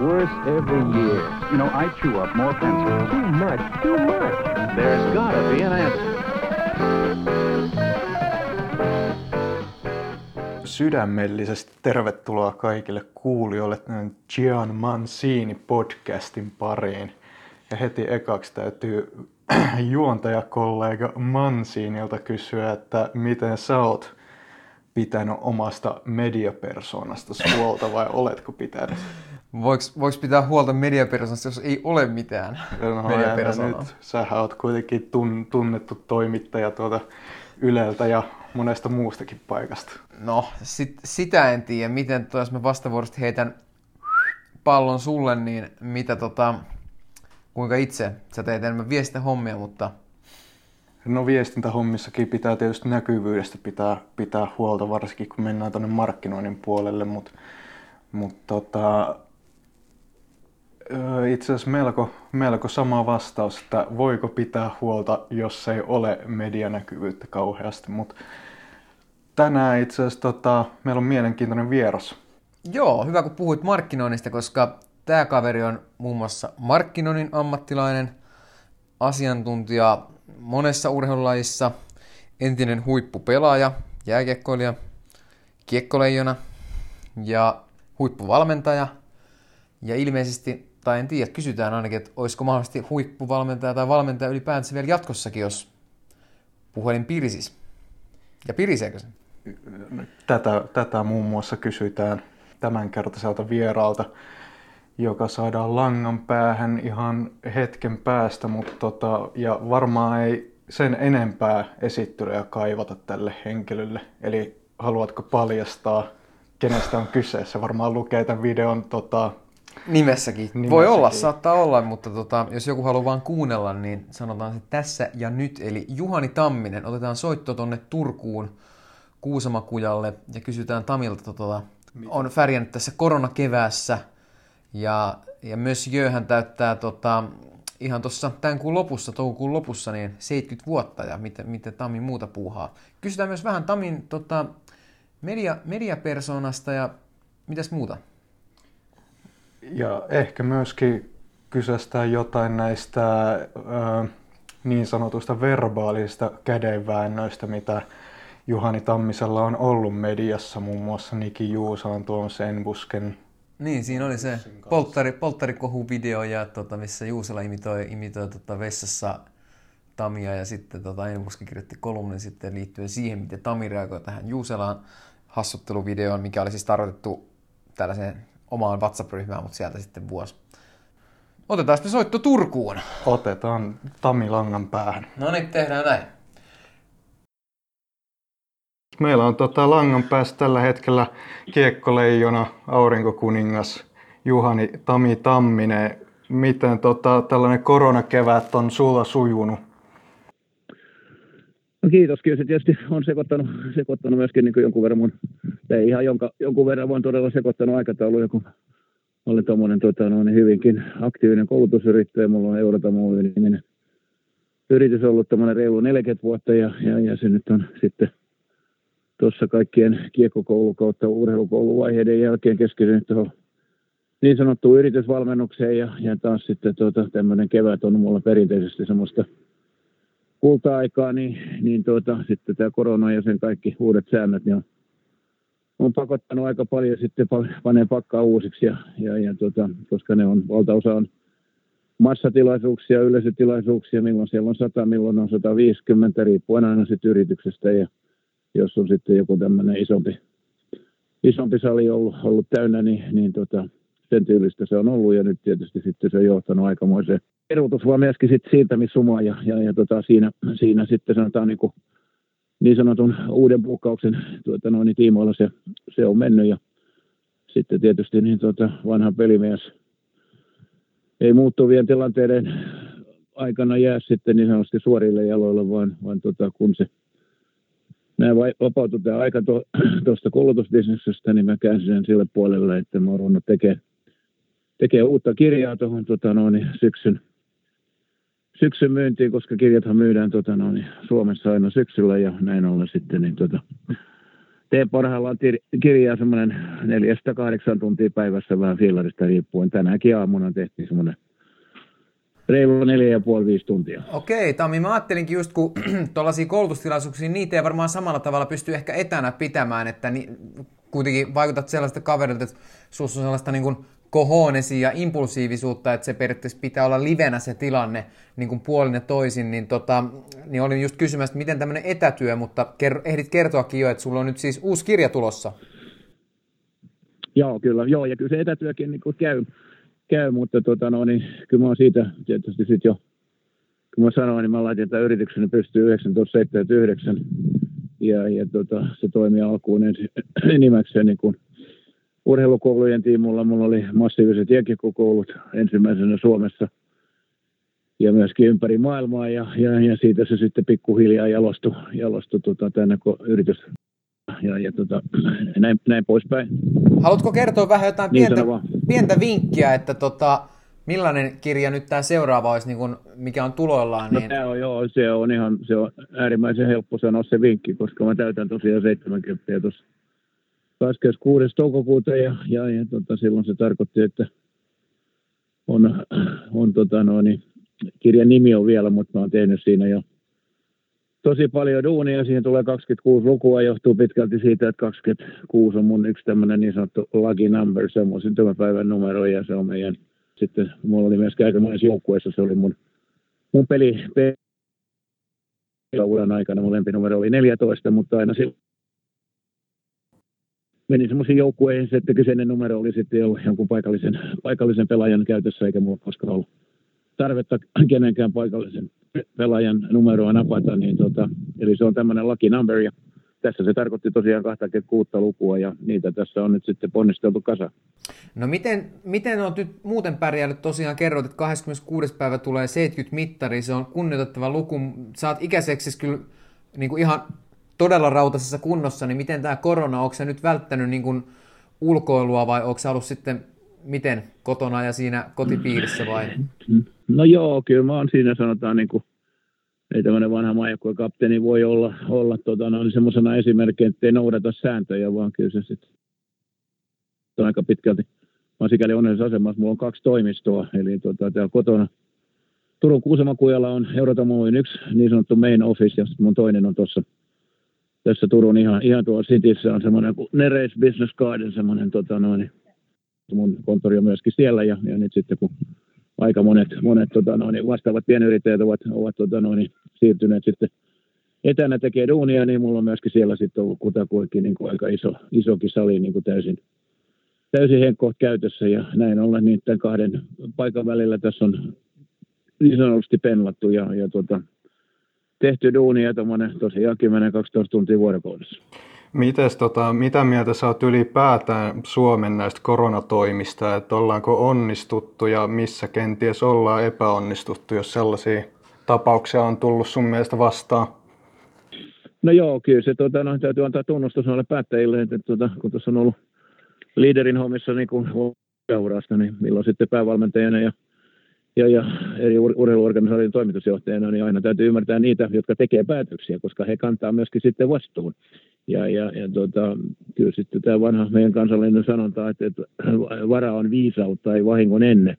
worse every year. You know, I chew up more pencils. Too much, too much. There's gotta be an answer. Sydämellisesti tervetuloa kaikille kuulijoille tämän Gian Mancini podcastin pariin. Ja heti ekaksi täytyy juontajakollega Mansinilta kysyä, että miten sä oot pitänyt omasta mediapersonasta huolta vai oletko pitänyt? Voiko, voiko pitää huolta mediapersonasta, jos ei ole mitään No, mediapersonaa? nyt sähän oot kuitenkin tun, tunnettu toimittaja tuolta Yleltä ja monesta muustakin paikasta. No, sit, sitä en tiedä, miten tota, jos mä vastavuoroisesti heitän pallon sulle, niin mitä tota, kuinka itse sä teet enemmän viestintähommia, mutta No viestintähommissakin pitää tietysti näkyvyydestä pitää, pitää huolta, varsinkin kun mennään tuonne markkinoinnin puolelle, mutta mut tota, itse asiassa melko, melko sama vastaus, että voiko pitää huolta, jos ei ole medianäkyvyyttä kauheasti, mutta tänään itse asiassa tota, meillä on mielenkiintoinen vieras. Joo, hyvä kun puhuit markkinoinnista, koska tämä kaveri on muun muassa markkinoinnin ammattilainen, asiantuntija monessa urheilulajissa, entinen huippupelaaja, jääkiekkoilija, kiekkoleijona ja huippuvalmentaja. Ja ilmeisesti, tai en tiedä, kysytään ainakin, että olisiko mahdollisesti huippuvalmentaja tai valmentaja ylipäätänsä vielä jatkossakin, jos puhelin pirisis. Ja piriseekö se? Tätä, tätä muun muassa kysytään tämänkertaiselta vieraalta, joka saadaan langan päähän ihan hetken päästä, mutta tota, ja varmaan ei sen enempää esittelyä kaivata tälle henkilölle. Eli haluatko paljastaa, kenestä on kyseessä? Varmaan lukee tämän videon tota, Nimessäkin. Nimessäkin. Voi olla, saattaa olla, mutta tota, jos joku haluaa vaan kuunnella, niin sanotaan se tässä ja nyt. Eli Juhani Tamminen, otetaan soitto tonne Turkuun Kuusamakujalle ja kysytään Tamilta, tota, on färjännyt tässä koronakeväässä ja, ja myös Jöhän täyttää tota, ihan tuossa tämän kuun lopussa, toukokuun lopussa, niin 70 vuotta ja miten, miten Tami muuta puuhaa. Kysytään myös vähän Tamin tota, media, mediapersonasta ja mitäs muuta? Ja ehkä myöskin kyseistään jotain näistä ö, niin sanotusta verbaalisista kädenväännöistä, mitä Juhani Tammisella on ollut mediassa, muun muassa Niki Juusalan, Tuomas Senbusken. Niin, siinä oli se polttari, polttarikohu-video, ja, tota, missä Juusela imitoi, imitoi tota, vessassa Tamia ja sitten tota, Enbuski kirjoitti kolumnin sitten liittyen siihen, miten Tami reagoi tähän Juuselaan hassutteluvideoon, mikä oli siis tarkoitettu tällaiseen omaan WhatsApp-ryhmään, mutta sieltä sitten vuosi. Otetaan sitten soitto Turkuun. Otetaan Tami langan päähän. No niin, tehdään näin. Meillä on tota langan päässä tällä hetkellä kiekkoleijona, aurinkokuningas, Juhani Tami Tamminen. Miten tota, tällainen koronakevät on sulla sujunut? No kiitos, kyllä se tietysti on sekoittanut, sekoittanut myöskin niin jonkun verran mun, ei ihan jonka, jonkun verran, vaan todella sekoittanut aikatauluja, kun olen tuommoinen tota, no, niin hyvinkin aktiivinen koulutusyrittäjä. Mulla on Eurotamo niminen yritys ollut tämmöinen reilu 40 vuotta ja, ja, ja se nyt on sitten tuossa kaikkien kiekkokoulu kautta urheilukouluvaiheiden jälkeen keskittynyt tuohon niin sanottuun yritysvalmennukseen ja, ja taas sitten tuota, tämmöinen kevät on mulla perinteisesti semmoista kulta-aikaa, niin, niin tuota, sitten tämä korona ja sen kaikki uudet säännöt niin on, on pakottanut aika paljon sitten pa- paneen pakkaa uusiksi, ja, ja, ja tuota, koska ne on, valtaosa on massatilaisuuksia, yleisötilaisuuksia, milloin siellä on 100, milloin on 150, riippuen aina sitten yrityksestä, ja jos on sitten joku tämmöinen isompi, isompi sali ollut, ollut täynnä, niin, niin tota, sen tyylistä se on ollut, ja nyt tietysti sitten se on johtanut aikamoiseen erotus, vaan myöskin sitten siirtämissumaa, ja, ja, ja tota, siinä, siinä sitten sanotaan niin kuin niin sanotun uuden puukkauksen tuota, noin, niin tiimoilla se, se on mennyt, ja sitten tietysti niin tuota, vanha pelimies ei muuttuvien tilanteiden aikana jää sitten niin sanotusti suorille jaloille, vaan, vaan tota, kun se nämä vapautui tämä aika tuosta koulutusbisneksestä, niin mä käänsin sen sille puolelle, että mä oon ruvennut tekemään tekee uutta kirjaa tuohon tota, noin, syksyn, syksyn myyntiin, koska kirjathan myydään tota, noin, Suomessa aina syksyllä ja näin ollen sitten niin, tota, teen parhaillaan tir- kirjaa semmoinen neljästä kahdeksan tuntia päivässä vähän fillarista riippuen. Tänäänkin aamuna tehtiin semmoinen reilu neljä ja puoli viisi tuntia. Okei, Tammi, mä ajattelinkin just, kun tuollaisia koulutustilaisuuksia, niitä ei varmaan samalla tavalla pysty ehkä etänä pitämään, että ni, kuitenkin vaikutat sellaista kaverilta, että sussa on sellaista niin kuin kohonesia ja impulsiivisuutta, että se periaatteessa pitää olla livenä se tilanne niin kuin puolin ja toisin, niin, tota, niin olin just kysymässä, että miten tämmöinen etätyö, mutta ker- ehdit kertoakin jo, että sulla on nyt siis uusi kirja tulossa. Joo, kyllä. Joo, ja kyllä se etätyökin niin kuin käy, käy, mutta tota, no, niin, kyllä mä oon siitä tietysti sit jo, kun mä sanoin, niin mä laitin tämän yrityksen pystyy 1979 ja, ja tota, se toimii alkuun enimmäkseen niin kuin urheilukoulujen tiimulla. Mulla oli massiiviset jääkiekkokoulut ensimmäisenä Suomessa ja myöskin ympäri maailmaa ja, ja, ja siitä se sitten pikkuhiljaa jalostui, jalostui tota, tänne yritys ja, ja tota, näin, näin poispäin. Haluatko kertoa vähän jotain niin pientä, pientä vinkkiä, että tota, millainen kirja nyt tämä seuraava olisi, niin kun, mikä on tuloillaan? No niin... No, on, joo, se on ihan se on äärimmäisen helppo sanoa se vinkki, koska mä täytän tosiaan 70 tuossa 26. toukokuuta ja, ja, ja tota, silloin se tarkoitti, että on, on tota, no, niin, kirjan nimi on vielä, mutta mä oon tehnyt siinä jo tosi paljon duunia. Siihen tulee 26 lukua, johtuu pitkälti siitä, että 26 on mun yksi tämmöinen niin sanottu lucky number, se on mun syntymäpäivän numero ja se on meidän, sitten mulla oli myöskin aika monessa joukkueessa, se oli mun, mun peli, peli uran aikana mun lempinumero oli 14, mutta aina silloin menin semmoisiin joukkueihin, että kyseinen numero oli sitten ollut jonkun paikallisen, paikallisen pelaajan käytössä, eikä mulla koskaan ollut tarvetta kenenkään paikallisen pelaajan numeroa napata, niin tota, eli se on tämmöinen lucky number, ja tässä se tarkoitti tosiaan 26 lukua, ja niitä tässä on nyt sitten ponnisteltu kasa. No miten, miten on nyt muuten pärjäänyt? Tosiaan kerroit, että 26. päivä tulee 70 mittari, se on kunnioitettava luku. Saat ikäiseksi kyllä niin kuin ihan todella rautaisessa kunnossa, niin miten tämä korona, onko se nyt välttänyt niin kuin ulkoilua vai onko se ollut sitten miten kotona ja siinä kotipiirissä vai? No joo, kyllä mä oon siinä sanotaan niin kuin, ei tämmöinen vanha kapteeni voi olla, olla tota, no, semmoisena esimerkkinä, että ei noudata sääntöjä, vaan kyllä se sitten on aika pitkälti. Mä oon sikäli onnellisessa asemassa, mulla on kaksi toimistoa, eli tota, täällä kotona Turun Kuusamakujalla on Eurotamoin yksi niin sanottu main office, ja mun toinen on tuossa tässä Turun ihan, ihan tuolla Cityssä on semmoinen Nereis Business Garden, semmoinen tota noin, mun konttori on myöskin siellä ja, ja nyt sitten kun aika monet, monet tota noin, vastaavat pienyrittäjät ovat, ovat tota noin, siirtyneet sitten etänä tekee duunia, niin mulla on myöskin siellä sitten ollut kutakuinkin niin kuin aika iso, isokin sali niin kuin täysin, täysin henkko käytössä ja näin ollen niin tämän kahden paikan välillä tässä on niin sanotusti penlattu ja, ja tota, tehty duunia tuommoinen tosiaan 10-12 tuntia vuorokaudessa. Mites, tota, mitä mieltä sä oot ylipäätään Suomen näistä koronatoimista, että ollaanko onnistuttu ja missä kenties ollaan epäonnistuttu, jos sellaisia tapauksia on tullut sun mielestä vastaan? No joo, kyllä se tota, no, täytyy antaa tunnustus noille päättäjille, että, tota, kun tuossa on ollut liiderin hommissa niin kuin niin milloin sitten päävalmentajana ja ja, ja eri ur- urheiluorganisaation toimitusjohtajana, niin aina täytyy ymmärtää niitä, jotka tekee päätöksiä, koska he kantaa myöskin sitten vastuun. Ja, ja, ja tota, kyllä sitten tämä vanha meidän kansallinen sanonta, että, että vara on viisautta, ei vahingon ennen.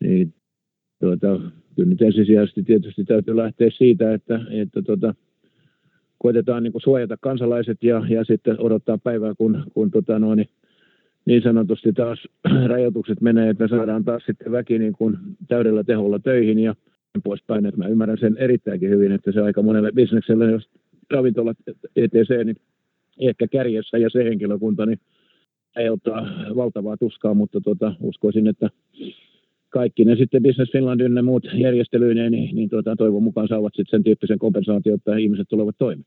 Niin tuota, kyllä nyt ensisijaisesti tietysti täytyy lähteä siitä, että, että tota, koetetaan niin suojata kansalaiset ja, ja sitten odottaa päivää, kun, kun tota, no, niin, sanotusti taas rajoitukset menee, että me saadaan taas sitten väki niin kuin täydellä teholla töihin ja poispäin. Että mä ymmärrän sen erittäinkin hyvin, että se aika monelle bisnekselle, jos ravintolat ETC, niin ehkä kärjessä ja se henkilökunta, niin aiheuttaa valtavaa tuskaa, mutta tota, uskoisin, että kaikki ne sitten Business Finlandin ja muut järjestelyineen, niin, niin tuota, toivon mukaan saavat sitten sen tyyppisen kompensaation, että ihmiset tulevat toimeen.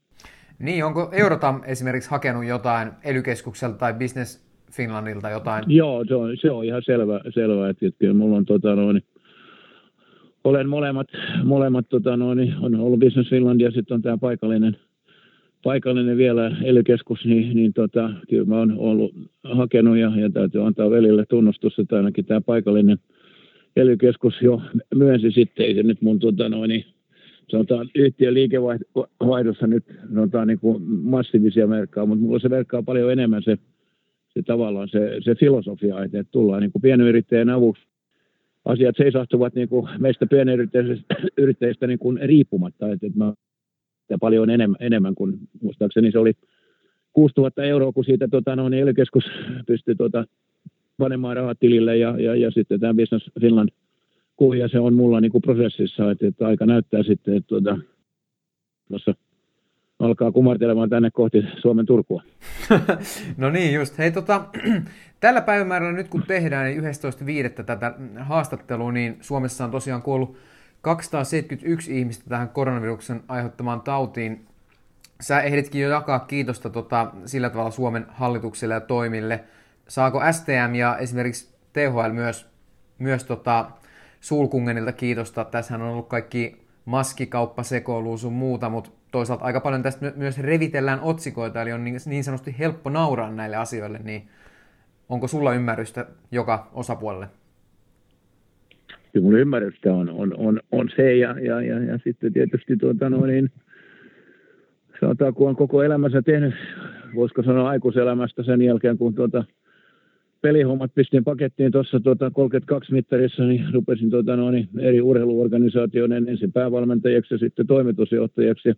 Niin, onko Eurotam esimerkiksi hakenut jotain ely tai Business Finlandilta jotain? Joo, se on, se on ihan selvä, selvä että, että kyllä mulla on tota noin, olen molemmat, molemmat tota noin, on ollut Business Finland ja sitten on tämä paikallinen, paikallinen vielä ely niin, niin tota, kyllä mä oon ollut hakenut ja, ja täytyy antaa velille tunnustus, että ainakin tämä paikallinen ely jo myönsi sitten, ei se nyt mun tota noin, sanotaan yhtiön liikevaihdossa nyt sanotaan niin kuin massiivisia merkkaa, mutta mulla se merkkaa paljon enemmän se, se tavallaan se, se filosofia, että tullaan niin kuin pienyrittäjän avuksi. Asiat seisahtuvat niin kuin meistä pienyrittäjistä niin kuin riippumatta, että, että mä paljon enemmän, enemmän kuin muistaakseni se oli 6000 euroa, kun siitä tota, no, niin keskus pystyi tota, panemaan rahat tilille ja, ja, ja sitten tämä Business Finland kuja, se on mulla niin kuin prosessissa, että, että aika näyttää sitten, että tuota, tuossa alkaa kumartelemaan tänne kohti Suomen Turkua. no niin just. Hei tota, tällä päivämäärällä nyt kun tehdään niin 11.5. tätä haastattelua, niin Suomessa on tosiaan kuollut 271 ihmistä tähän koronaviruksen aiheuttamaan tautiin. Sä ehditkin jo jakaa kiitosta tota, sillä tavalla Suomen hallitukselle ja toimille. Saako STM ja esimerkiksi THL myös, myös tota, Sulkungenilta kiitosta? Tässähän on ollut kaikki maskikauppa, sekoilu sun muuta, mutta toisaalta aika paljon tästä myös revitellään otsikoita, eli on niin, niin sanotusti helppo nauraa näille asioille, niin onko sulla ymmärrystä joka osapuolelle? kyllä ymmärrystä on, on, on, on se ja, ja, ja, ja, sitten tietysti tuota, no niin, sanotaan, kun on koko elämänsä tehnyt, voisiko sanoa aikuiselämästä sen jälkeen, kun tuota, pelihommat pistin pakettiin tuossa tuota 32 mittarissa, niin rupesin tuota, no, niin, eri urheiluorganisaatioiden ensin päävalmentajaksi ja sitten toimitusjohtajaksi.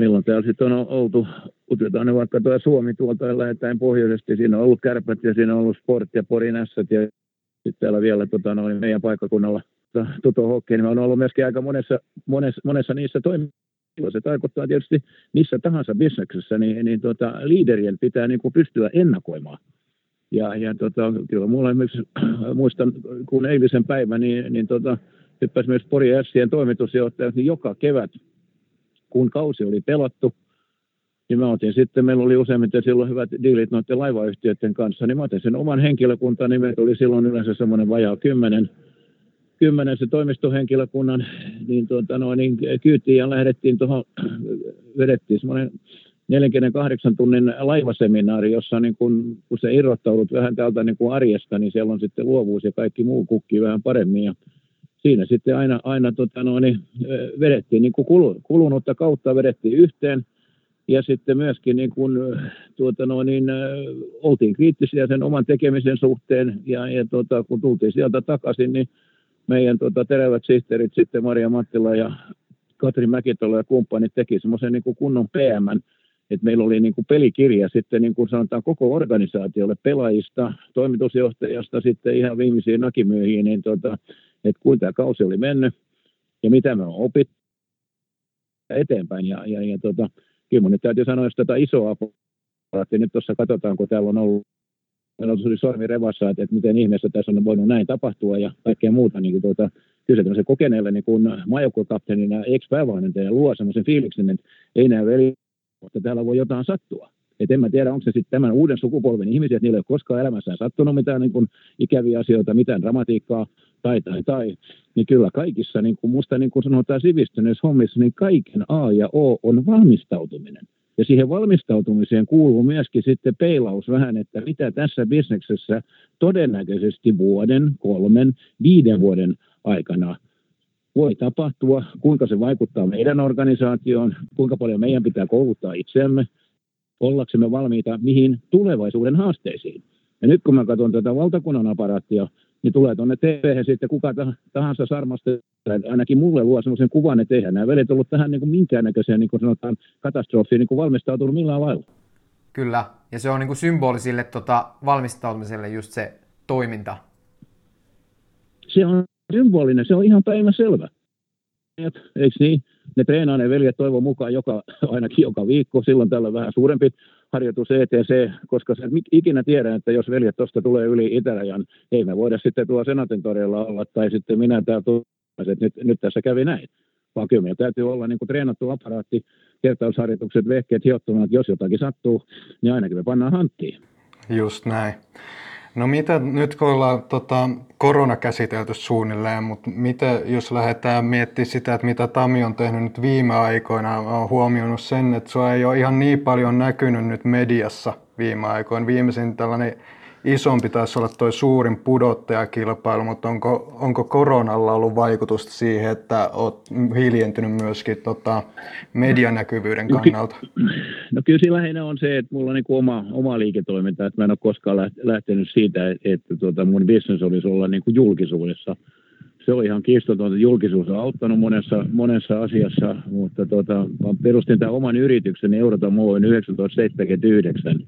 Milloin täällä sitten on oltu, otetaan ne vaikka tuo Suomi tuolta lähetään pohjoisesti, siinä on ollut kärpät ja siinä on ollut sport ja Porin ja sitten täällä vielä tota, noin meidän paikkakunnalla Tuto Hokki, niin on ollut myöskin aika monessa, monessa, monessa niissä toimissa. Se tarkoittaa tietysti missä tahansa bisneksessä, niin, niin tota, liiderien pitää niin kuin pystyä ennakoimaan. Ja, ja tota, kyllä mulla esimerkiksi, muistan, kun eilisen päivän, niin, niin tota, hyppäsi myös Pori Fcien toimitusjohtajat, niin joka kevät, kun kausi oli pelattu, niin mä otin sitten, meillä oli useimmiten silloin hyvät diilit noiden laivayhtiöiden kanssa, niin mä otin sen oman henkilökuntaan, niin meitä oli silloin yleensä semmoinen vajaa kymmenen, kymmenen se toimistohenkilökunnan niin, tuota, no, niin kyytiin ja lähdettiin tuohon, vedettiin semmoinen 48 tunnin laivaseminaari, jossa niin kun, kun se irrottaudut vähän täältä niin kuin arjesta, niin siellä on sitten luovuus ja kaikki muu kukki vähän paremmin. Ja siinä sitten aina, aina tota no, niin, vedettiin niin kuin kulunutta kautta vedettiin yhteen – ja sitten myöskin niin kuin, tuota no, niin, oltiin kriittisiä sen oman tekemisen suhteen. Ja, ja tuota, kun tultiin sieltä takaisin, niin meidän tuota, terävät sihteerit sitten Maria Mattila ja Katri Mäkitola ja kumppanit teki semmoisen niin kunnon PM, että meillä oli niin kuin pelikirja sitten niin kuin sanotaan koko organisaatiolle pelaajista, toimitusjohtajasta sitten ihan viimeisiin nakimyöhiin, niin tuota, että kuinka tämä kausi oli mennyt ja mitä me on opittu eteenpäin ja, ja, ja tuota, kyllä mun nyt täytyy sanoa, että tätä isoa aparaattia nyt tuossa katsotaan, kun täällä on ollut on sormi revassa, että, että miten ihmeessä tässä on voinut näin tapahtua ja kaikkea muuta. Niin tuota, kyllä se kokeneelle niin kuin maajoukkuekapteenina ex-päävalmentaja luo sellaisen fiiliksen, että ei näe veli, mutta täällä voi jotain sattua. Et en mä tiedä, onko se sitten tämän uuden sukupolven ihmisiä, että niillä ei ole koskaan elämässään sattunut mitään niin kuin ikäviä asioita, mitään dramatiikkaa tai, tai, tai. Niin kyllä kaikissa, niin kuin musta niin kuin sanotaan sivistyneissä hommissa, niin kaiken A ja O on valmistautuminen. Ja siihen valmistautumiseen kuuluu myöskin sitten peilaus vähän, että mitä tässä bisneksessä todennäköisesti vuoden, kolmen, viiden vuoden aikana voi tapahtua, kuinka se vaikuttaa meidän organisaatioon, kuinka paljon meidän pitää kouluttaa itseämme, ollaksemme valmiita mihin tulevaisuuden haasteisiin. Ja nyt kun mä katson tätä valtakunnan aparaattia, niin tulee tuonne tv sitten kuka tahansa sarmasta, ainakin mulle luo sellaisen kuvan, että eihän nämä velet ollut tähän niin kuin minkäännäköiseen niin kuin sanotaan, katastrofiin niin kuin valmistautunut millään lailla. Kyllä, ja se on niin kuin symbolisille tota, valmistautumiselle just se toiminta. Se on symbolinen, se on ihan päivänselvä. Eikö niin? Ne treenaa ne veljet toivon mukaan joka, ainakin joka viikko, silloin tällä vähän suurempi harjoitus ETC, koska se ikinä tiedän, että jos veljet tuosta tulee yli itärajan, ei me voida sitten tuo Senatin torilla olla, tai sitten minä täällä että nyt, nyt tässä kävi näin. Vaan kyllä meillä täytyy olla niin kuin treenattu aparaatti, kertausharjoitukset, vehkeet, hiottumat, jos jotakin sattuu, niin ainakin me pannaan hanttiin. Just näin. No mitä nyt kun ollaan tota, korona käsitelty suunnilleen, mutta mitä jos lähdetään miettimään sitä, että mitä Tami on tehnyt nyt viime aikoina, olen huomioinut sen, että sua ei ole ihan niin paljon näkynyt nyt mediassa viime aikoina. Viimeisin tällainen isompi taisi olla tuo suurin pudottajakilpailu, mutta onko, onko koronalla ollut vaikutusta siihen, että olet hiljentynyt myöskin tota, medianäkyvyyden no kannalta? No kyllä sillä lähinnä on se, että mulla on niin oma, oma liiketoiminta, että mä en ole koskaan lähtenyt siitä, että, tuota, mun business olisi olla niin kuin julkisuudessa – se on ihan kiistotonta. Julkisuus on auttanut monessa, monessa asiassa, mutta tota, perustin tämän oman yrityksen Euroton Muoin 1979.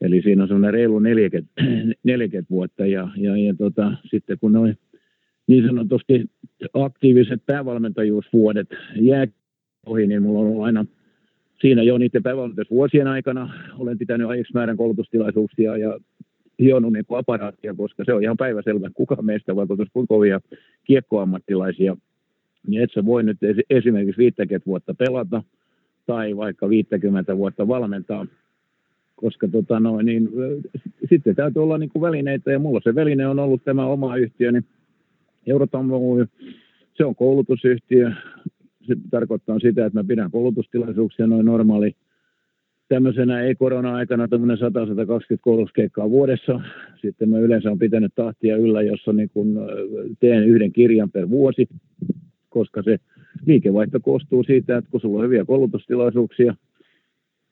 Eli siinä on semmoinen reilu 40, 40 vuotta ja, ja, ja tota, sitten kun noin niin sanotusti aktiiviset päävalmentajuusvuodet jää ohi, niin mulla on ollut aina siinä jo niiden päävalmentajuusvuosien aikana olen pitänyt ajaksi määrän koulutustilaisuuksia ja hionut niin aparaattia, koska se on ihan päiväselvä, kuka meistä vaikka kuinka kovia kiekkoammattilaisia, niin et sä voi nyt esimerkiksi 50 vuotta pelata tai vaikka 50 vuotta valmentaa, koska tota noin, niin, sitten täytyy olla niin kuin välineitä ja mulla se väline on ollut tämä oma yhtiö, niin Eurotom se on koulutusyhtiö, se tarkoittaa sitä, että mä pidän koulutustilaisuuksia noin normaali. Tämmöisenä ei-korona-aikana tämmöinen 100-120 koulutuskeikkaa vuodessa. Sitten mä yleensä on pitänyt tahtia yllä, jossa niin kun teen yhden kirjan per vuosi, koska se liikevaihto koostuu siitä, että kun sulla on hyviä koulutustilaisuuksia,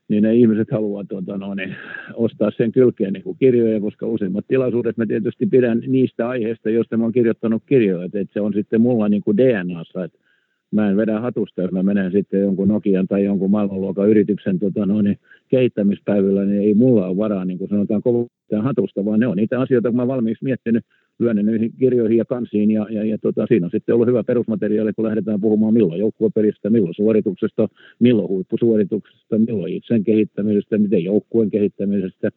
niin ne ihmiset haluaa tuota, no, niin, ostaa sen kylkeen niin kuin kirjoja, koska useimmat tilaisuudet mä tietysti pidän niistä aiheista, joista mä oon kirjoittanut kirjoja, että se on sitten mulla niin kuin DNAssa, että mä en vedä hatusta, jos mä menen sitten jonkun Nokian tai jonkun maailmanluokan yrityksen tota, no, niin, kehittämispäivillä, niin ei mulla ole varaa, niin kuin sanotaan, kovaa hatusta, vaan ne on niitä asioita, kun mä valmiiksi miettinyt, lyönyt niihin kirjoihin ja kansiin, ja, ja, ja tota, siinä on sitten ollut hyvä perusmateriaali, kun lähdetään puhumaan milloin joukkuepelistä, milloin suorituksesta, milloin huippusuorituksesta, milloin itsen kehittämisestä, miten joukkueen kehittämisestä,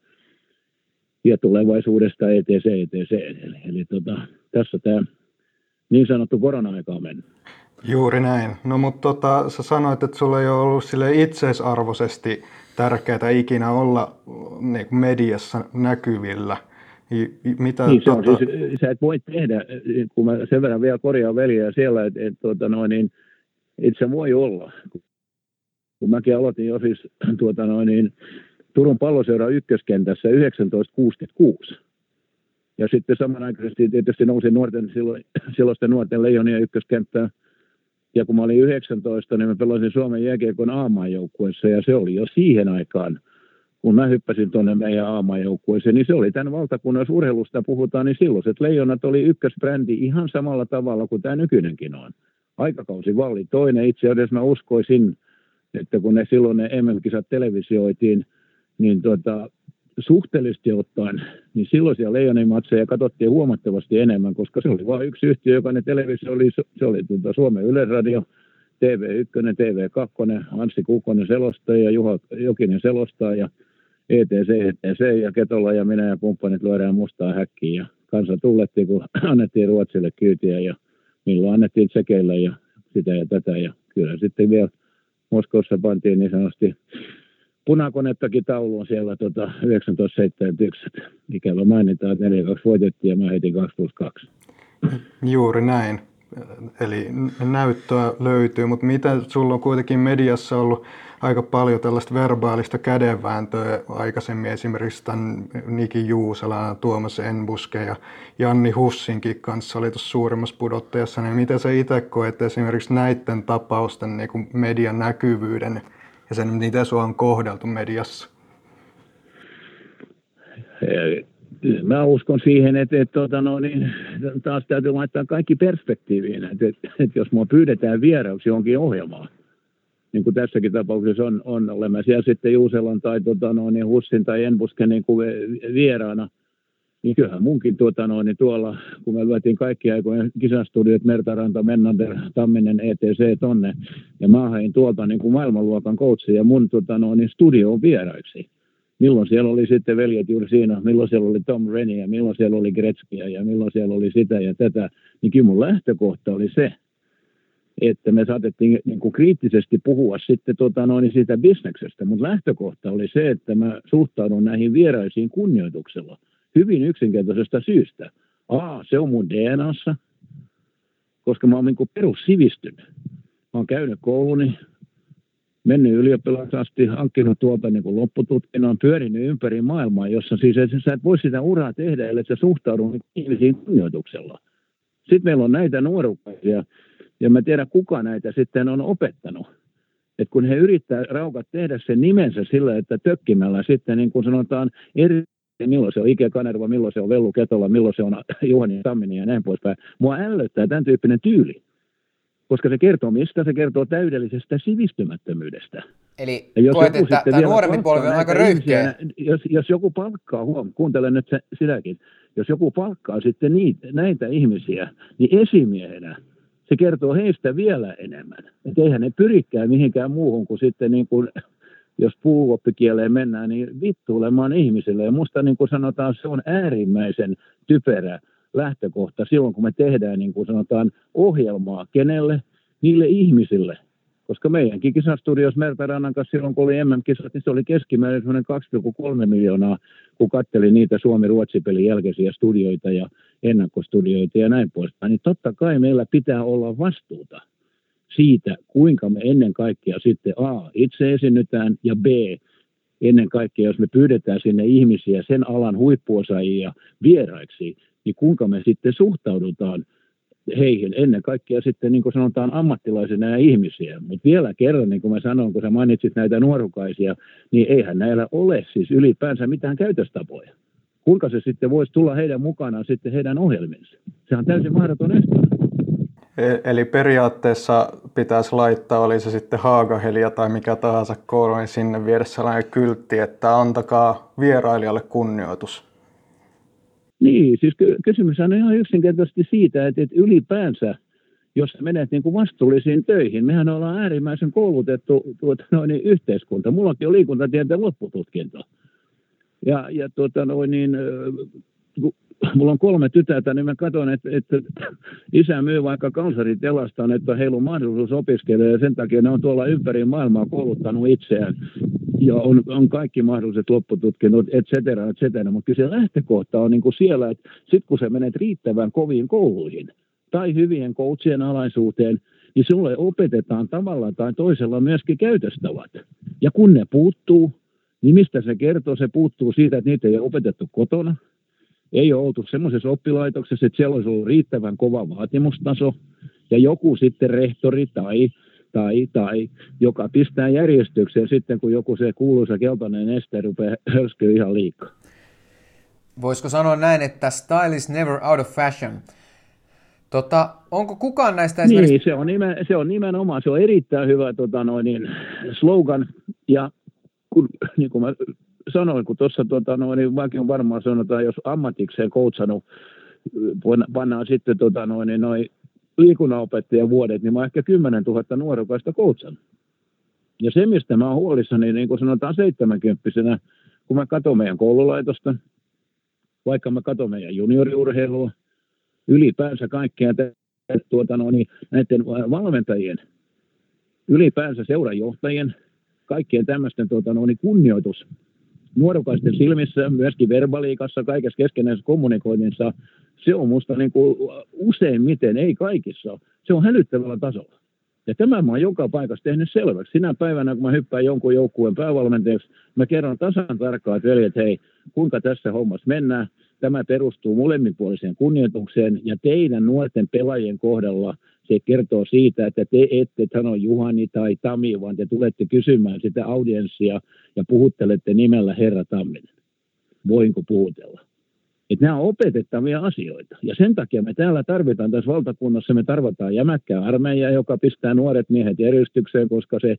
ja tulevaisuudesta, etc. etc. Eli, eli tota, tässä tämä niin sanottu korona-aika on mennyt. Juuri näin. No mutta tota, sä sanoit, että sulla ei ole ollut sille itseisarvoisesti tärkeää ikinä olla niin mediassa näkyvillä. Mitä, niin, se on, tota... siis, sä et voi tehdä, kun mä sen verran vielä korjaan veliä siellä, että et, tota noin, niin, et se voi olla. Kun mäkin aloitin jo siis tuota noin, niin, Turun palloseura ykköskentässä 1966. Ja sitten samanaikaisesti tietysti nousi nuorten, silloin, silloisten nuorten leijonien ykköskenttään ja kun mä olin 19, niin mä pelasin Suomen jääkiekon aamaajoukkueessa ja se oli jo siihen aikaan, kun mä hyppäsin tuonne meidän aamaajoukkueeseen, niin se oli tämän valtakunnan urheilusta puhutaan, niin silloiset leijonat oli ykkösbrändi ihan samalla tavalla kuin tämä nykyinenkin on. Aikakausi valli toinen. Itse asiassa mä uskoisin, että kun ne silloin ne MM-kisat televisioitiin, niin tuota, suhteellisesti ottaen, niin silloisia Leijonin matseja katsottiin huomattavasti enemmän, koska se oli vain yksi yhtiö, joka ne televisio oli, se oli tuota Suomen Yleisradio, TV1, TV2, Anssi Kukkonen selostaa ja Juha Jokinen selostaa ja ETC, ETC ja Ketola ja minä ja kumppanit lyödään mustaa häkkiin ja kansa tullettiin, kun annettiin Ruotsille kyytiä ja milloin annettiin tsekeillä ja sitä ja tätä ja kyllä sitten vielä Moskossa pantiin niin sanotusti punakonettakin taulu on siellä tota, 1971. Ikävä mainitaan, että 4-2 voitettiin ja mä heitin 2 plus 2. Juuri näin. Eli näyttöä löytyy, mutta mitä sulla on kuitenkin mediassa ollut aika paljon tällaista verbaalista kädenvääntöä aikaisemmin, esimerkiksi tämän Niki Juusala, Tuomas Enbuske ja Janni Hussinkin kanssa oli tuossa suurimmassa pudottajassa, niin miten sä itse koet esimerkiksi näiden tapausten niin kuin median näkyvyyden ja sen, miten sua on kohdeltu mediassa? Mä uskon siihen, että, että tota, no, niin, taas täytyy laittaa kaikki perspektiiviin, että, että, että jos mua pyydetään vierauksi johonkin ohjelmaan, niin kuin tässäkin tapauksessa on, on olemme siellä sitten Juuselan tai tota, no, niin Hussin tai Enbusken niin kuin vieraana, niin kyllähän munkin tuota noin, niin tuolla, kun me lyötiin kaikki aikojen kisastudiot, Mertaranta, Mennander, Tamminen, ETC tonne, ja mä hain tuolta niin kuin maailmanluokan koutsi ja mun tuota noin, niin studio on vieraiksi. Milloin siellä oli sitten veljet juuri siinä, milloin siellä oli Tom Rennie ja milloin siellä oli Gretzkia ja milloin siellä oli sitä ja tätä, niin kyllä mun lähtökohta oli se, että me saatettiin niin kuin kriittisesti puhua sitten tota noin, siitä bisneksestä, mutta lähtökohta oli se, että mä suhtaudun näihin vieraisiin kunnioituksella – Hyvin yksinkertaisesta syystä. A, se on mun DNAssa, koska mä oon niin perussivistynyt. Mä oon käynyt kouluni, mennyt ylioppilas asti, hankkinut tuolta niin loppututkinnon, pyörinyt ympäri maailmaa, jossa siis et, sä et voi sitä uraa tehdä, ellei sä suhtaudu niin ihmisiin kunnioituksella. Sitten meillä on näitä nuorukaisia, ja mä tiedän kuka näitä sitten on opettanut. Et kun he yrittää raukat tehdä sen nimensä sillä, että tökkimällä sitten niin kuin sanotaan eri milloin se on Ike Kanerva, milloin se on Vellu Ketola, milloin se on Juhani Tammini ja näin poispäin. Mua ällöttää tämän tyyppinen tyyli koska se kertoo mistä? Se kertoo täydellisestä sivistymättömyydestä. Eli jos koet, että tämä nuorempi polvi on aika röyhkeä. Jos, jos joku palkkaa, huom, kuuntele nyt se, sitäkin, jos joku palkkaa sitten niitä, näitä ihmisiä, niin esimiehenä se kertoo heistä vielä enemmän. Että eihän ne pyrikään mihinkään muuhun kuin sitten niin kuin, jos puuoppikieleen mennään, niin vittuulemaan ihmisille. Ja musta niin kuin sanotaan, se on äärimmäisen typerä lähtökohta silloin, kun me tehdään niin kuin sanotaan ohjelmaa kenelle, niille ihmisille. Koska meidänkin kisastudios Mertarannan kanssa silloin, kun oli MM-kisat, niin se oli keskimäärin 2,3 miljoonaa, kun katteli niitä Suomi-Ruotsi-pelin jälkeisiä studioita ja ennakkostudioita ja näin poispäin. Niin totta kai meillä pitää olla vastuuta siitä, kuinka me ennen kaikkea sitten A, itse esiinnytään ja B, ennen kaikkea, jos me pyydetään sinne ihmisiä, sen alan huippuosaajia vieraiksi, niin kuinka me sitten suhtaudutaan heihin, ennen kaikkea sitten niin kuin sanotaan ammattilaisena ja ihmisiä. Mutta vielä kerran, niin kuin mä sanoin, kun sä mainitsit näitä nuorukaisia, niin eihän näillä ole siis ylipäänsä mitään käytöstapoja. Kuinka se sitten voisi tulla heidän mukanaan sitten heidän ohjelmiinsa? Se on täysin mahdoton estää. E- eli periaatteessa pitäisi laittaa, oli se sitten haagahelia tai mikä tahansa koulu, niin sinne viedä sellainen kyltti, että antakaa vierailijalle kunnioitus. Niin, siis kysymys on ihan yksinkertaisesti siitä, että, että ylipäänsä, jos menet niin kuin vastuullisiin töihin, mehän ollaan äärimmäisen koulutettu tuota, noin, niin yhteiskunta. Mullakin on liikuntatieteen loppututkinto. Ja, ja tuota, noin, niin, mulla on kolme tytärtä, niin mä katson, että, että isä myy vaikka kalsaritelastaan, että heillä on mahdollisuus opiskella ja sen takia ne on tuolla ympäri maailmaa kouluttanut itseään ja on, on kaikki mahdolliset loppututkinnot, et cetera, et cetera. Mutta kyllä se lähtökohta on niin kuin siellä, että sitten kun sä menet riittävän koviin kouluihin tai hyvien coachien alaisuuteen, niin sulle opetetaan tavalla tai toisella myöskin käytöstavat. Ja kun ne puuttuu, niin mistä se kertoo? Se puuttuu siitä, että niitä ei ole opetettu kotona, ei ole oltu semmoisessa oppilaitoksessa, että siellä olisi ollut riittävän kova vaatimustaso, ja joku sitten rehtori tai, tai, tai joka pistää järjestykseen sitten, kun joku se kuuluisa keltainen este rupeaa hörskyä ihan liikaa. Voisiko sanoa näin, että style is never out of fashion? Tota, onko kukaan näistä esimerkiksi... Niin, se on, nimen, se on nimenomaan, se on erittäin hyvä tota noin, niin, slogan, ja kun, niin kuin mä sanoin, kun tuossa tota, no, niin on varmaan sanotaan, jos ammatikseen koutsannut, pannaan sitten tota, no, niin, noi liikunnanopettajan vuodet, niin mä ehkä 10 000 nuorukaista koutsan. Ja se, mistä mä oon huolissani, niin kuin sanotaan 70 kun mä katson meidän koululaitosta, vaikka mä katson meidän junioriurheilua, ylipäänsä kaikkea tuota, no, niin, näiden valmentajien, ylipäänsä seurajohtajien, kaikkien tämmöisten tuota, no, niin kunnioitus nuorukaisten silmissä, myöskin verbaliikassa, kaikessa keskenäisessä kommunikoinnissa, se on musta niin kuin useimmiten, ei kaikissa, se on hälyttävällä tasolla. Ja tämä mä oon joka paikassa tehnyt selväksi. Sinä päivänä, kun mä hyppään jonkun joukkueen päävalmentajaksi, mä kerron tasan tarkkaan, että veljet, hei, kuinka tässä hommassa mennään. Tämä perustuu molemminpuoliseen kunnioitukseen ja teidän nuorten pelaajien kohdalla se kertoo siitä, että te ette sano Juhani tai Tami, vaan te tulette kysymään sitä audienssia ja puhuttelette nimellä Herra Tamminen. Voinko puhutella? Että nämä on opetettavia asioita. Ja sen takia me täällä tarvitaan tässä valtakunnassa, me tarvitaan jämäkkää armeijaa, joka pistää nuoret miehet järjestykseen, koska se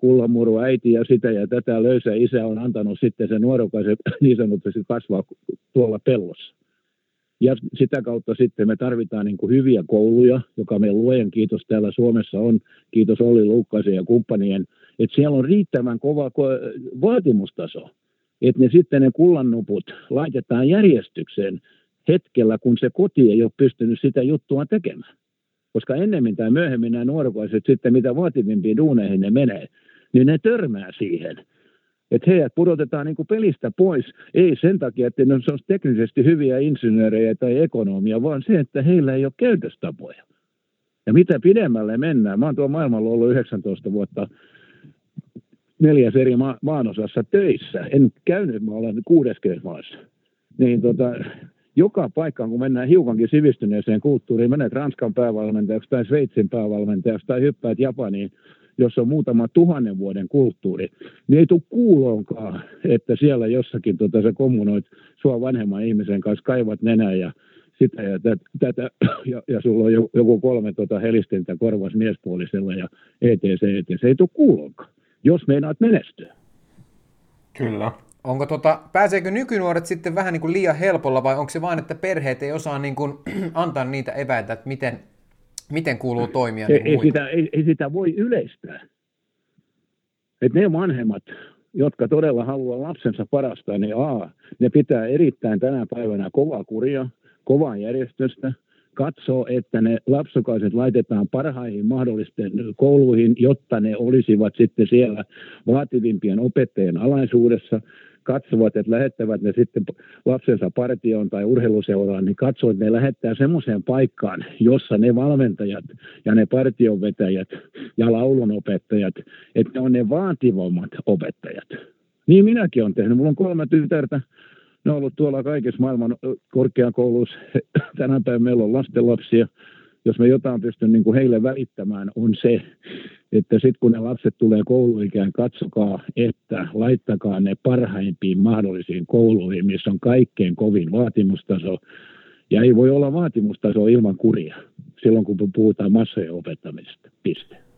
kullamuru äiti ja sitä ja tätä löysä isä on antanut sitten sen nuorukaisen niin sanotusti kasvaa tuolla pellossa. Ja sitä kautta sitten me tarvitaan niin kuin hyviä kouluja, joka meidän luojan kiitos täällä Suomessa on, kiitos Olli Luukkaisen ja kumppanien, että siellä on riittävän kova vaatimustaso, että ne sitten ne kullannuput laitetaan järjestykseen hetkellä, kun se koti ei ole pystynyt sitä juttua tekemään. Koska ennemmin tai myöhemmin nämä nuorukaiset sitten, mitä vaativimpiin duuneihin ne menee, niin ne törmää siihen – että heidät pudotetaan niin kuin pelistä pois, ei sen takia, että ne olisi teknisesti hyviä insinöörejä tai ekonomia, vaan se, että heillä ei ole käytöstapoja. Ja mitä pidemmälle mennään, mä oon tuolla maailmalla ollut 19 vuotta neljäs eri ma- maanosassa töissä. En käynyt, mä olen 60 maassa. Niin tota, joka paikkaan, kun mennään hiukankin sivistyneeseen kulttuuriin, menet Ranskan päävalmentajaksi tai Sveitsin päävalmentajaksi tai hyppäät Japaniin, jossa on muutama tuhannen vuoden kulttuuri, niin ei tule kuuloonkaan, että siellä jossakin tota, sä kommunoit sua vanhemman ihmisen kanssa, kaivat nenää ja sitä ja tätä, ja, ja sulla on joku kolme tota helistintä korvas miespuolisella ja etc. etc. Ei tule kuuloonkaan, jos meinaat menestyä. Kyllä. Onko tota, pääseekö nykynuoret sitten vähän niin kuin liian helpolla vai onko se vain, että perheet ei osaa niin kuin antaa niitä eväitä, että miten, miten kuuluu toimia? Ei, niin ei, sitä, ei, ei sitä voi yleistää. Et ne vanhemmat, jotka todella haluaa lapsensa parasta, niin A, ne pitää erittäin tänä päivänä kovaa kuria, kovaa järjestöstä, katsoo, että ne lapsukaiset laitetaan parhaihin mahdollisten kouluihin, jotta ne olisivat sitten siellä vaativimpien opettajien alaisuudessa, katsovat, että lähettävät ne sitten lapsensa partioon tai urheiluseuraan, niin katsoo, että ne lähettää semmoiseen paikkaan, jossa ne valmentajat ja ne partionvetäjät ja laulunopettajat, että ne on ne vaativammat opettajat. Niin minäkin olen tehnyt. Mulla on kolme tytärtä, ne on ollut tuolla kaikissa maailman korkeakouluissa. Tänä päivänä meillä on lastenlapsia. Jos me jotain pystyn niin kuin heille välittämään, on se, että sitten kun ne lapset tulee kouluikään, katsokaa, että laittakaa ne parhaimpiin mahdollisiin kouluihin, missä on kaikkein kovin vaatimustaso. Ja ei voi olla vaatimustaso ilman kuria, silloin kun puhutaan massojen opettamisesta. Piste.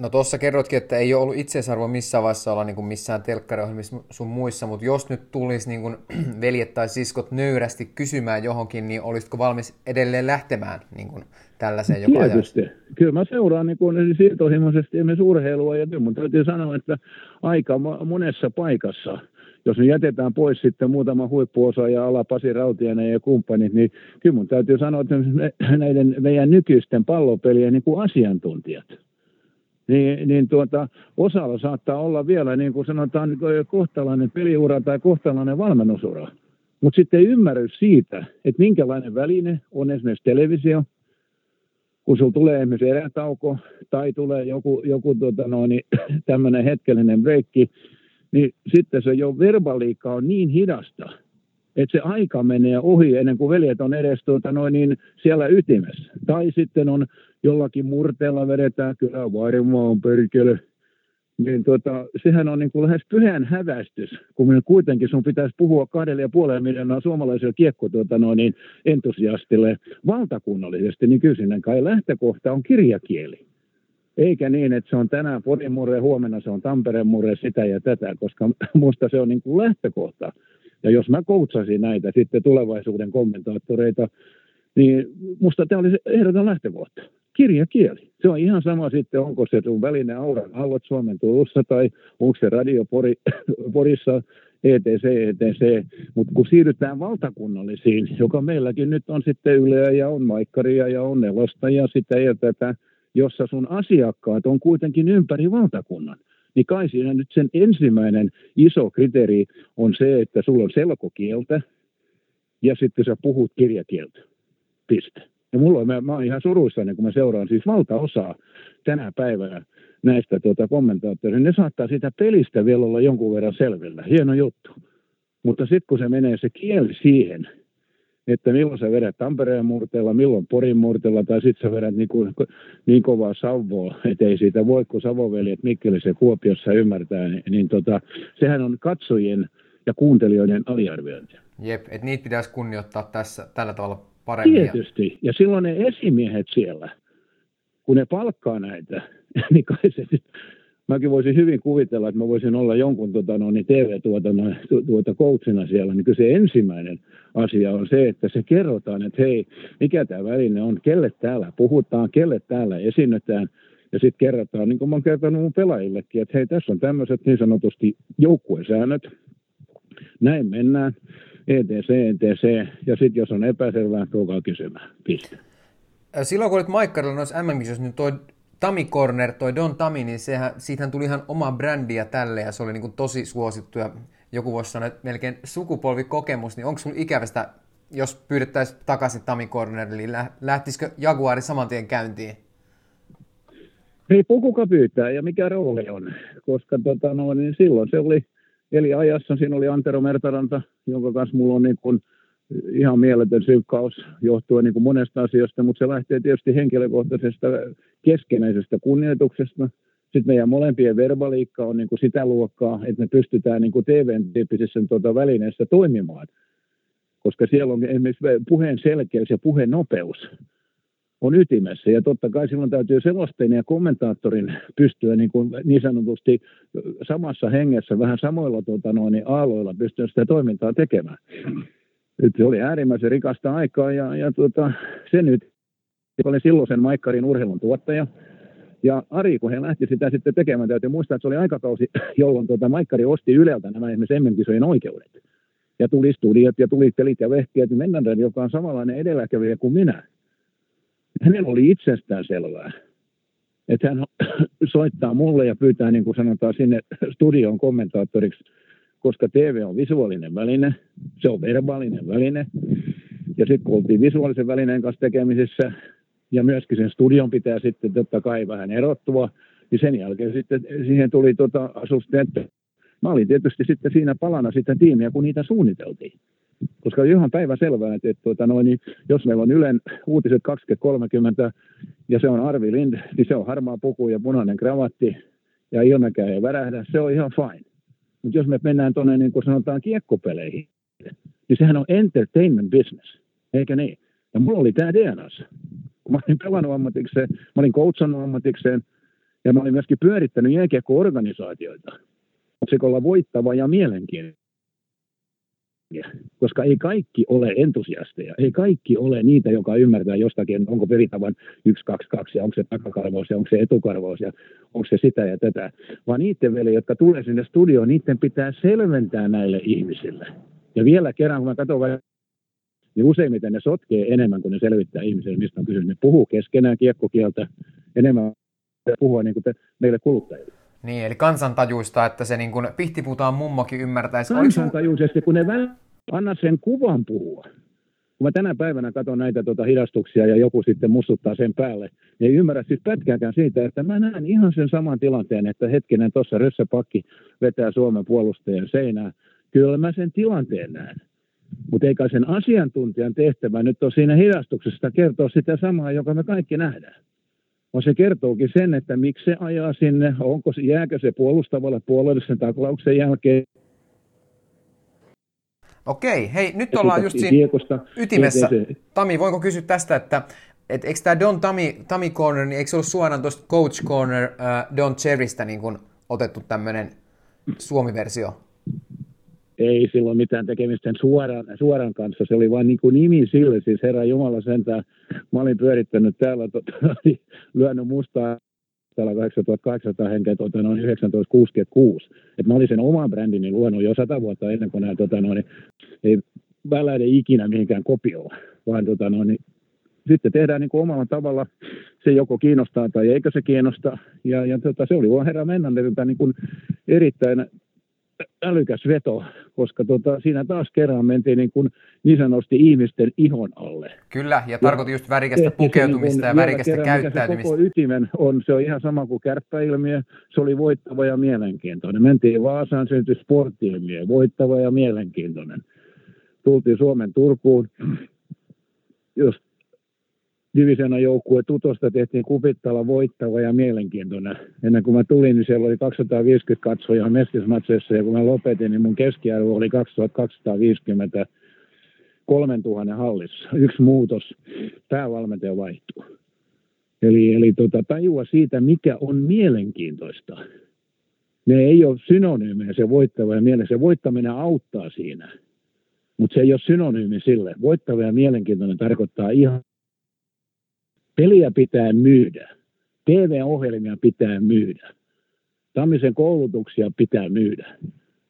No tuossa kerrotkin, että ei ole ollut itseisarvo missään vaiheessa olla niin kuin missään telkkariohjelmissa sun muissa, mutta jos nyt tulisi niin kuin veljet tai siskot nöyrästi kysymään johonkin, niin olisitko valmis edelleen lähtemään niin kuin tällaiseen joka Tietysti. Ajan? Kyllä mä seuraan niin kuin siirtohimoisesti esimerkiksi urheilua ja mun täytyy sanoa, että aika monessa paikassa jos me jätetään pois sitten muutama huippuosa ja ala Pasi Rautianen ja kumppanit, niin kyllä mun täytyy sanoa, että näiden meidän nykyisten pallopelien niin kuin asiantuntijat, niin, niin tuota, osalla saattaa olla vielä, niin kuin sanotaan, kohtalainen peliura tai kohtalainen valmennusura. Mutta sitten ymmärrys siitä, että minkälainen väline on esimerkiksi televisio, kun sulla tulee esimerkiksi erätauko tai tulee joku, joku tuota noin, tämmöinen hetkellinen breikki, niin sitten se jo verbaliikka on niin hidasta, että se aika menee ohi ennen kuin veljet on edes tuota noin, niin siellä ytimessä. Tai sitten on jollakin murteella vedetään, kyllä varmaan perkele. Niin tota, sehän on niin kuin lähes pyhän hävästys, kun kuitenkin sun pitäisi puhua kahdelle ja puoleen miljoonaa suomalaiselle kiekko tuota noin, niin entusiastille valtakunnallisesti, niin sinne kai lähtökohta on kirjakieli. Eikä niin, että se on tänään Porin murre, huomenna se on Tampereen murre, sitä ja tätä, koska musta se on niin kuin lähtökohta. Ja jos mä koutsasin näitä sitten tulevaisuuden kommentaattoreita, niin musta tämä olisi ehdoton lähtökohta. Kirjakieli. Se on ihan sama sitten, onko se sun väline auran aallot Suomen Turussa tai onko se radio Pori, Porissa, ETC, ETC. Mutta kun siirrytään valtakunnallisiin, joka meilläkin nyt on sitten Yleä ja on Maikkaria ja on Nelosta ja sitä ja tätä, jossa sun asiakkaat on kuitenkin ympäri valtakunnan niin kai siinä nyt sen ensimmäinen iso kriteeri on se, että sulla on selkokieltä ja sitten sä puhut kirjakieltä. Piste. Ja mulla mä, mä oon ihan suruissani, kun mä seuraan siis valtaosaa tänä päivänä näistä tuota, kommentaattoreista. Ne saattaa sitä pelistä vielä olla jonkun verran selvillä. Hieno juttu. Mutta sitten kun se menee se kieli siihen, että milloin sä vedät Tampereen murteella, milloin Porin murteella, tai sitten sä vedät niin, kuin, niin kovaa Savoa, että ei siitä voi, kun Savoveljet Mikkelissä Kuopiossa ymmärtää, niin, niin tota, sehän on katsojien ja kuuntelijoiden aliarviointi. Jep, että niitä pitäisi kunnioittaa tässä tällä tavalla paremmin. Tietysti, ja silloin ne esimiehet siellä, kun ne palkkaa näitä, niin kai se mäkin voisin hyvin kuvitella, että mä voisin olla jonkun tota, no, niin TV-tuotannon tuota, coachina siellä, niin se ensimmäinen asia on se, että se kerrotaan, että hei, mikä tämä väline on, kelle täällä puhutaan, kelle täällä esinnetään, ja sitten kerrotaan, niin kuin mä oon kertonut mun pelaajillekin, että hei, tässä on tämmöiset niin sanotusti joukkuesäännöt, näin mennään, ETC, ETC, ja sitten jos on epäselvää, tulkaa kysymään, piste. Silloin kun olit Maikkarilla noissa mm niin toi Tami Corner, toi Don Tami, niin sehän, siitähän tuli ihan oma brändiä tälle ja se oli niin kuin tosi suosittu ja joku voisi sanoa, että melkein sukupolvikokemus, niin onko sinulla ikävästä, jos pyydettäisiin takaisin Tami Corner, eli lähtisikö Jaguari saman tien käyntiin? Riippuu kuka pyytää ja mikä rooli on, koska tota, no, niin silloin se oli, eli ajassa siinä oli Antero Mertaranta, jonka kanssa mulla on niin kuin, ihan mieletön syykkaus johtuen niin kuin monesta asiasta, mutta se lähtee tietysti henkilökohtaisesta keskenäisestä kunnioituksesta. Sitten meidän molempien verbaliikka on niin kuin sitä luokkaa, että me pystytään niin TV-tyyppisessä tuota välineessä toimimaan. Koska siellä on esimerkiksi puheen selkeys ja puheen nopeus on ytimessä. Ja totta kai silloin täytyy selostajien ja kommentaattorin pystyä niin, kuin niin sanotusti samassa hengessä, vähän samoilla tuota, noin, aaloilla pystyä sitä toimintaa tekemään. Nyt se oli äärimmäisen rikasta aikaa ja, ja tuota, se nyt, olin silloisen Maikkarin urheilun tuottaja, ja Ari, kun he lähti sitä sitten tekemään, täytyy muistaa, että se oli aikakausi, jolloin tuota, Maikkari osti Yleltä nämä esimerkiksi MM-kisojen oikeudet. Ja tuli studiot ja tuli telit ja vehkeet. Mennään, joka on samanlainen edelläkävijä kuin minä. Hänellä oli itsestään selvää, että hän soittaa mulle ja pyytää, niin kuin sanotaan, sinne studion kommentaattoriksi koska TV on visuaalinen väline, se on verbaalinen väline. Ja sitten kun oltiin visuaalisen välineen kanssa tekemisissä, ja myöskin sen studion pitää sitten totta kai vähän erottua, niin sen jälkeen sitten siihen tuli tota asusteet. Mä olin tietysti sitten siinä palana sitä tiimiä, kun niitä suunniteltiin. Koska oli ihan päivä selvää, että, että tuota, noin, niin jos meillä on Ylen uutiset 2030 ja se on Arvi Lind, niin se on harmaa puku ja punainen kravatti ja ilmekää ei värähdä, se on ihan fine. Mutta jos me mennään tuonne niin kuin sanotaan kiekkopeleihin, niin sehän on entertainment business, eikä niin? Ja mulla oli tämä DNAssa. Kun mä olin pelannut ammatikseen, mä olin coachannut ammatikseen, ja mä olin myöskin pyörittänyt jääkiekko-organisaatioita. Se olla voittava ja mielenkiintoinen koska ei kaikki ole entusiasteja, ei kaikki ole niitä, joka ymmärtää jostakin, onko peritavan 1, 2, 2 ja onko se takakarvaus ja onko se etukarvaus ja onko se sitä ja tätä, vaan niiden veli, jotka tulee sinne studioon, niiden pitää selventää näille ihmisille. Ja vielä kerran, kun mä katson niin useimmiten ne sotkee enemmän kuin ne selvittää ihmisille, mistä on kysymys. Ne puhuu keskenään kiekkokieltä enemmän puhua niin kuin te, meille kuluttajille. Niin, eli kansantajuista, että se niin pihtiputaan mummokin ymmärtäisi. Kansantajuisesti, kun ne väl... anna sen kuvan puhua. Kun mä tänä päivänä katson näitä tuota hidastuksia ja joku sitten mustuttaa sen päälle, niin ei ymmärrä siis pätkääkään siitä, että mä näen ihan sen saman tilanteen, että hetkinen tuossa rössäpakki vetää Suomen puolustajan seinään. Kyllä mä sen tilanteen näen. Mutta eikä sen asiantuntijan tehtävä nyt ole siinä hidastuksesta kertoa sitä samaa, joka me kaikki nähdään vaan se kertookin sen, että miksi se ajaa sinne, onko, jääkö se puolustavalle puolelle sen taklauksen jälkeen. Okei, hei, nyt ollaan just siinä kiekosta, ytimessä. Tami, voinko kysyä tästä, että et, eikö tämä Don Tami, Tami Corner, niin eikö se ollut suoraan tuosta Coach Corner uh, Don Cherrystä niin kun otettu tämmöinen suomi-versio? Ei silloin mitään tekemistä suoran, suoran kanssa. Se oli vain niin kuin nimi sille, siis Herra Jumala sentään. Mä olin pyörittänyt täällä, tota, lyönyt mustaa täällä 8800 henkeä tota, noin 1966. Et mä olin sen oman brändini luonut jo sata vuotta ennen kuin nämä tota, noin, ei väläide ikinä mihinkään kopioon, vaan tota, noin, sitten tehdään niin kuin omalla tavalla, se joko kiinnostaa tai eikö se kiinnosta. Ja, ja tota, se oli vaan herra Mennanderilta niin kuin erittäin älykäs veto, koska tota, siinä taas kerran mentiin niin, kuin niin sanotusti ihmisten ihon alle. Kyllä, ja tarkoitin just värikästä pukeutumista niin ja värikästä kerran, käyttäytymistä. Se koko ytimen on, se on ihan sama kuin kärppäilmiö, se oli voittava ja mielenkiintoinen. Mentiin Vaasaan, syntyi sporttiilmiö, voittava ja mielenkiintoinen. Tultiin Suomen Turkuun, jos divisiona joukkue Tutosta tehtiin kupittalla voittava ja mielenkiintoinen. Ennen kuin mä tulin, niin siellä oli 250 katsojaa mestismatseissa ja kun mä lopetin, niin mun keskiarvo oli 2250 3000 hallissa. Yksi muutos, päävalmentaja vaihtuu. Eli, eli tota, tajua siitä, mikä on mielenkiintoista. Ne ei ole synonyymejä se voittava ja mielenkiintoinen. Se voittaminen auttaa siinä, mutta se ei ole synonyymi sille. Voittava ja mielenkiintoinen tarkoittaa ihan Peliä pitää myydä. TV-ohjelmia pitää myydä. Tammisen koulutuksia pitää myydä.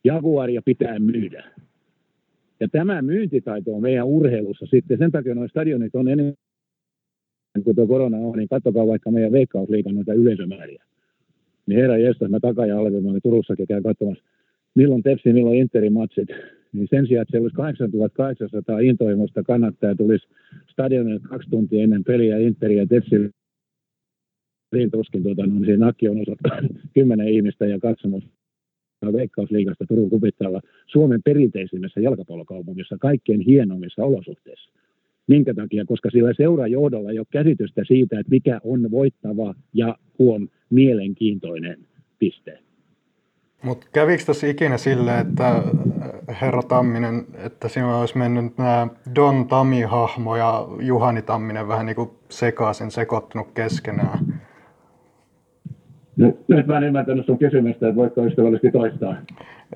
Jaguaria pitää myydä. Ja tämä myyntitaito on meidän urheilussa sitten. Sen takia nuo stadionit on enemmän kuin tuo korona on, niin katsokaa vaikka meidän veikkausliikan noita yleisömääriä. Niin herra jestas, mä takaa ja alvin, mä Turussakin käyn katsomassa, milloin Tepsi, milloin Interin matsit niin sen sijaan, että siellä olisi 8800 intohimoista kannattaa tulisi stadionille kaksi tuntia ennen peliä Interia ja Tepsille niin tuskin tuota, no, siinä nakki on osa kymmenen ihmistä ja katsomus Veikkausliigasta Turun kupittalla Suomen perinteisimmässä jalkapallokaupungissa kaikkein hienommissa olosuhteissa. Minkä takia? Koska sillä seurajohdolla ei ole käsitystä siitä, että mikä on voittava ja huom mielenkiintoinen piste. Mutta kävikö tässä ikinä sille, että äh, herra Tamminen, että sinulla olisi mennyt nämä Don Tami-hahmo ja Juhani Tamminen vähän niin kuin sekaisin, sekoittunut keskenään? Nyt, nyt mä en ymmärtänyt sun kysymystä, että voitko ystävällisesti toistaa.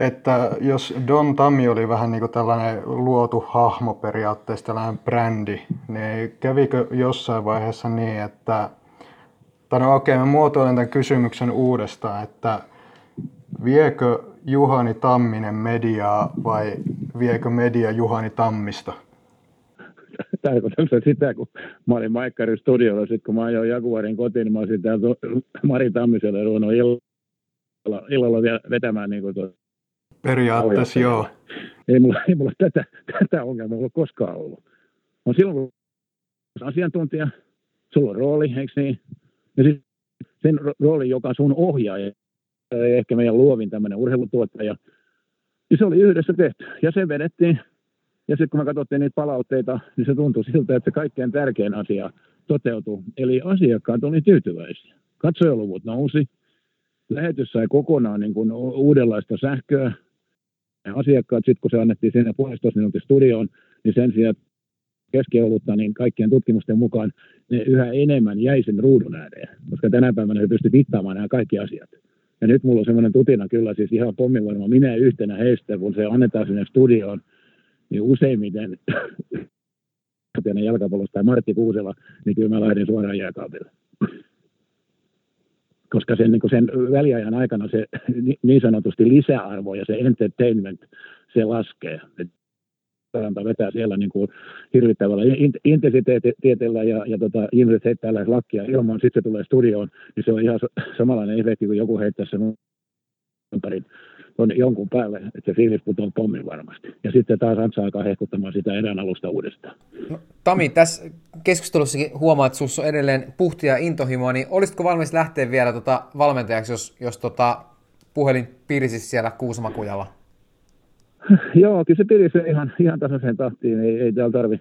Että jos Don Tammi oli vähän niin kuin tällainen luotu hahmo periaatteessa, tällainen brändi, niin kävikö jossain vaiheessa niin, että, tai no okei, mä muotoilen tämän kysymyksen uudestaan, että viekö Juhani Tamminen mediaa vai viekö media Juhani Tammista? tarkoitatko sitä, kun mä olin Maikkarin studiolla, sitten kun mä ajoin Jaguarin kotiin, niin mä olisin täällä Mari Tammiselle ruvennut illalla, illalla vielä vetämään niin kuin Periaatteessa joo. Ei mulla, ei mulla tätä, tätä ongelmaa ollut koskaan ollut. On silloin, kun asiantuntija, sulla on rooli, eikö niin? Ja sitten sen rooli, joka sun ohjaaja, ehkä meidän luovin tämmöinen urheilutuottaja, niin se oli yhdessä tehty. Ja se vedettiin ja sitten kun me katsottiin niitä palautteita, niin se tuntui siltä, että kaikkein tärkein asia toteutui. Eli asiakkaat oli tyytyväisiä. Katsojaluvut nousi. Lähetys sai kokonaan niin kuin uudenlaista sähköä. Ja asiakkaat, sitten kun se annettiin sinne puolestoista minuutin studioon, niin sen sijaan keskiolutta, niin kaikkien tutkimusten mukaan ne yhä enemmän jäi sen ruudun ääreen, koska tänä päivänä se pystyi mittaamaan nämä kaikki asiat. Ja nyt mulla on semmoinen tutina kyllä, siis ihan pommivarma, minä yhtenä heistä, kun se annetaan sinne studioon, niin useimmiten jalkapallosta tai Martti Kuusela, niin kyllä mä lähden suoraan jääkaapille. Koska sen, niin sen väliajan aikana se niin sanotusti lisäarvo ja se entertainment, se laskee. Taranta vetää siellä niin kuin hirvittävällä intensiteetillä ja, ja tota, ihmiset heittää lähes lakkia ilman, sitten se tulee studioon, niin se on ihan samanlainen efekti kuin joku heittää sen ympäri on jonkun päälle, että se fiilis putoaa pommin varmasti. Ja sitten taas Antsa alkaa hehkuttamaan sitä erään alusta uudestaan. No, Tami, tässä keskustelussakin huomaat, että sinussa on edelleen puhtia ja intohimoa, niin olisitko valmis lähteä vielä tota valmentajaksi, jos, jos tota puhelin pirisisi siellä Kuusamakujalla? Joo, kyllä se pirisi ihan, ihan tasaiseen tahtiin. Ei, ei täällä tarvi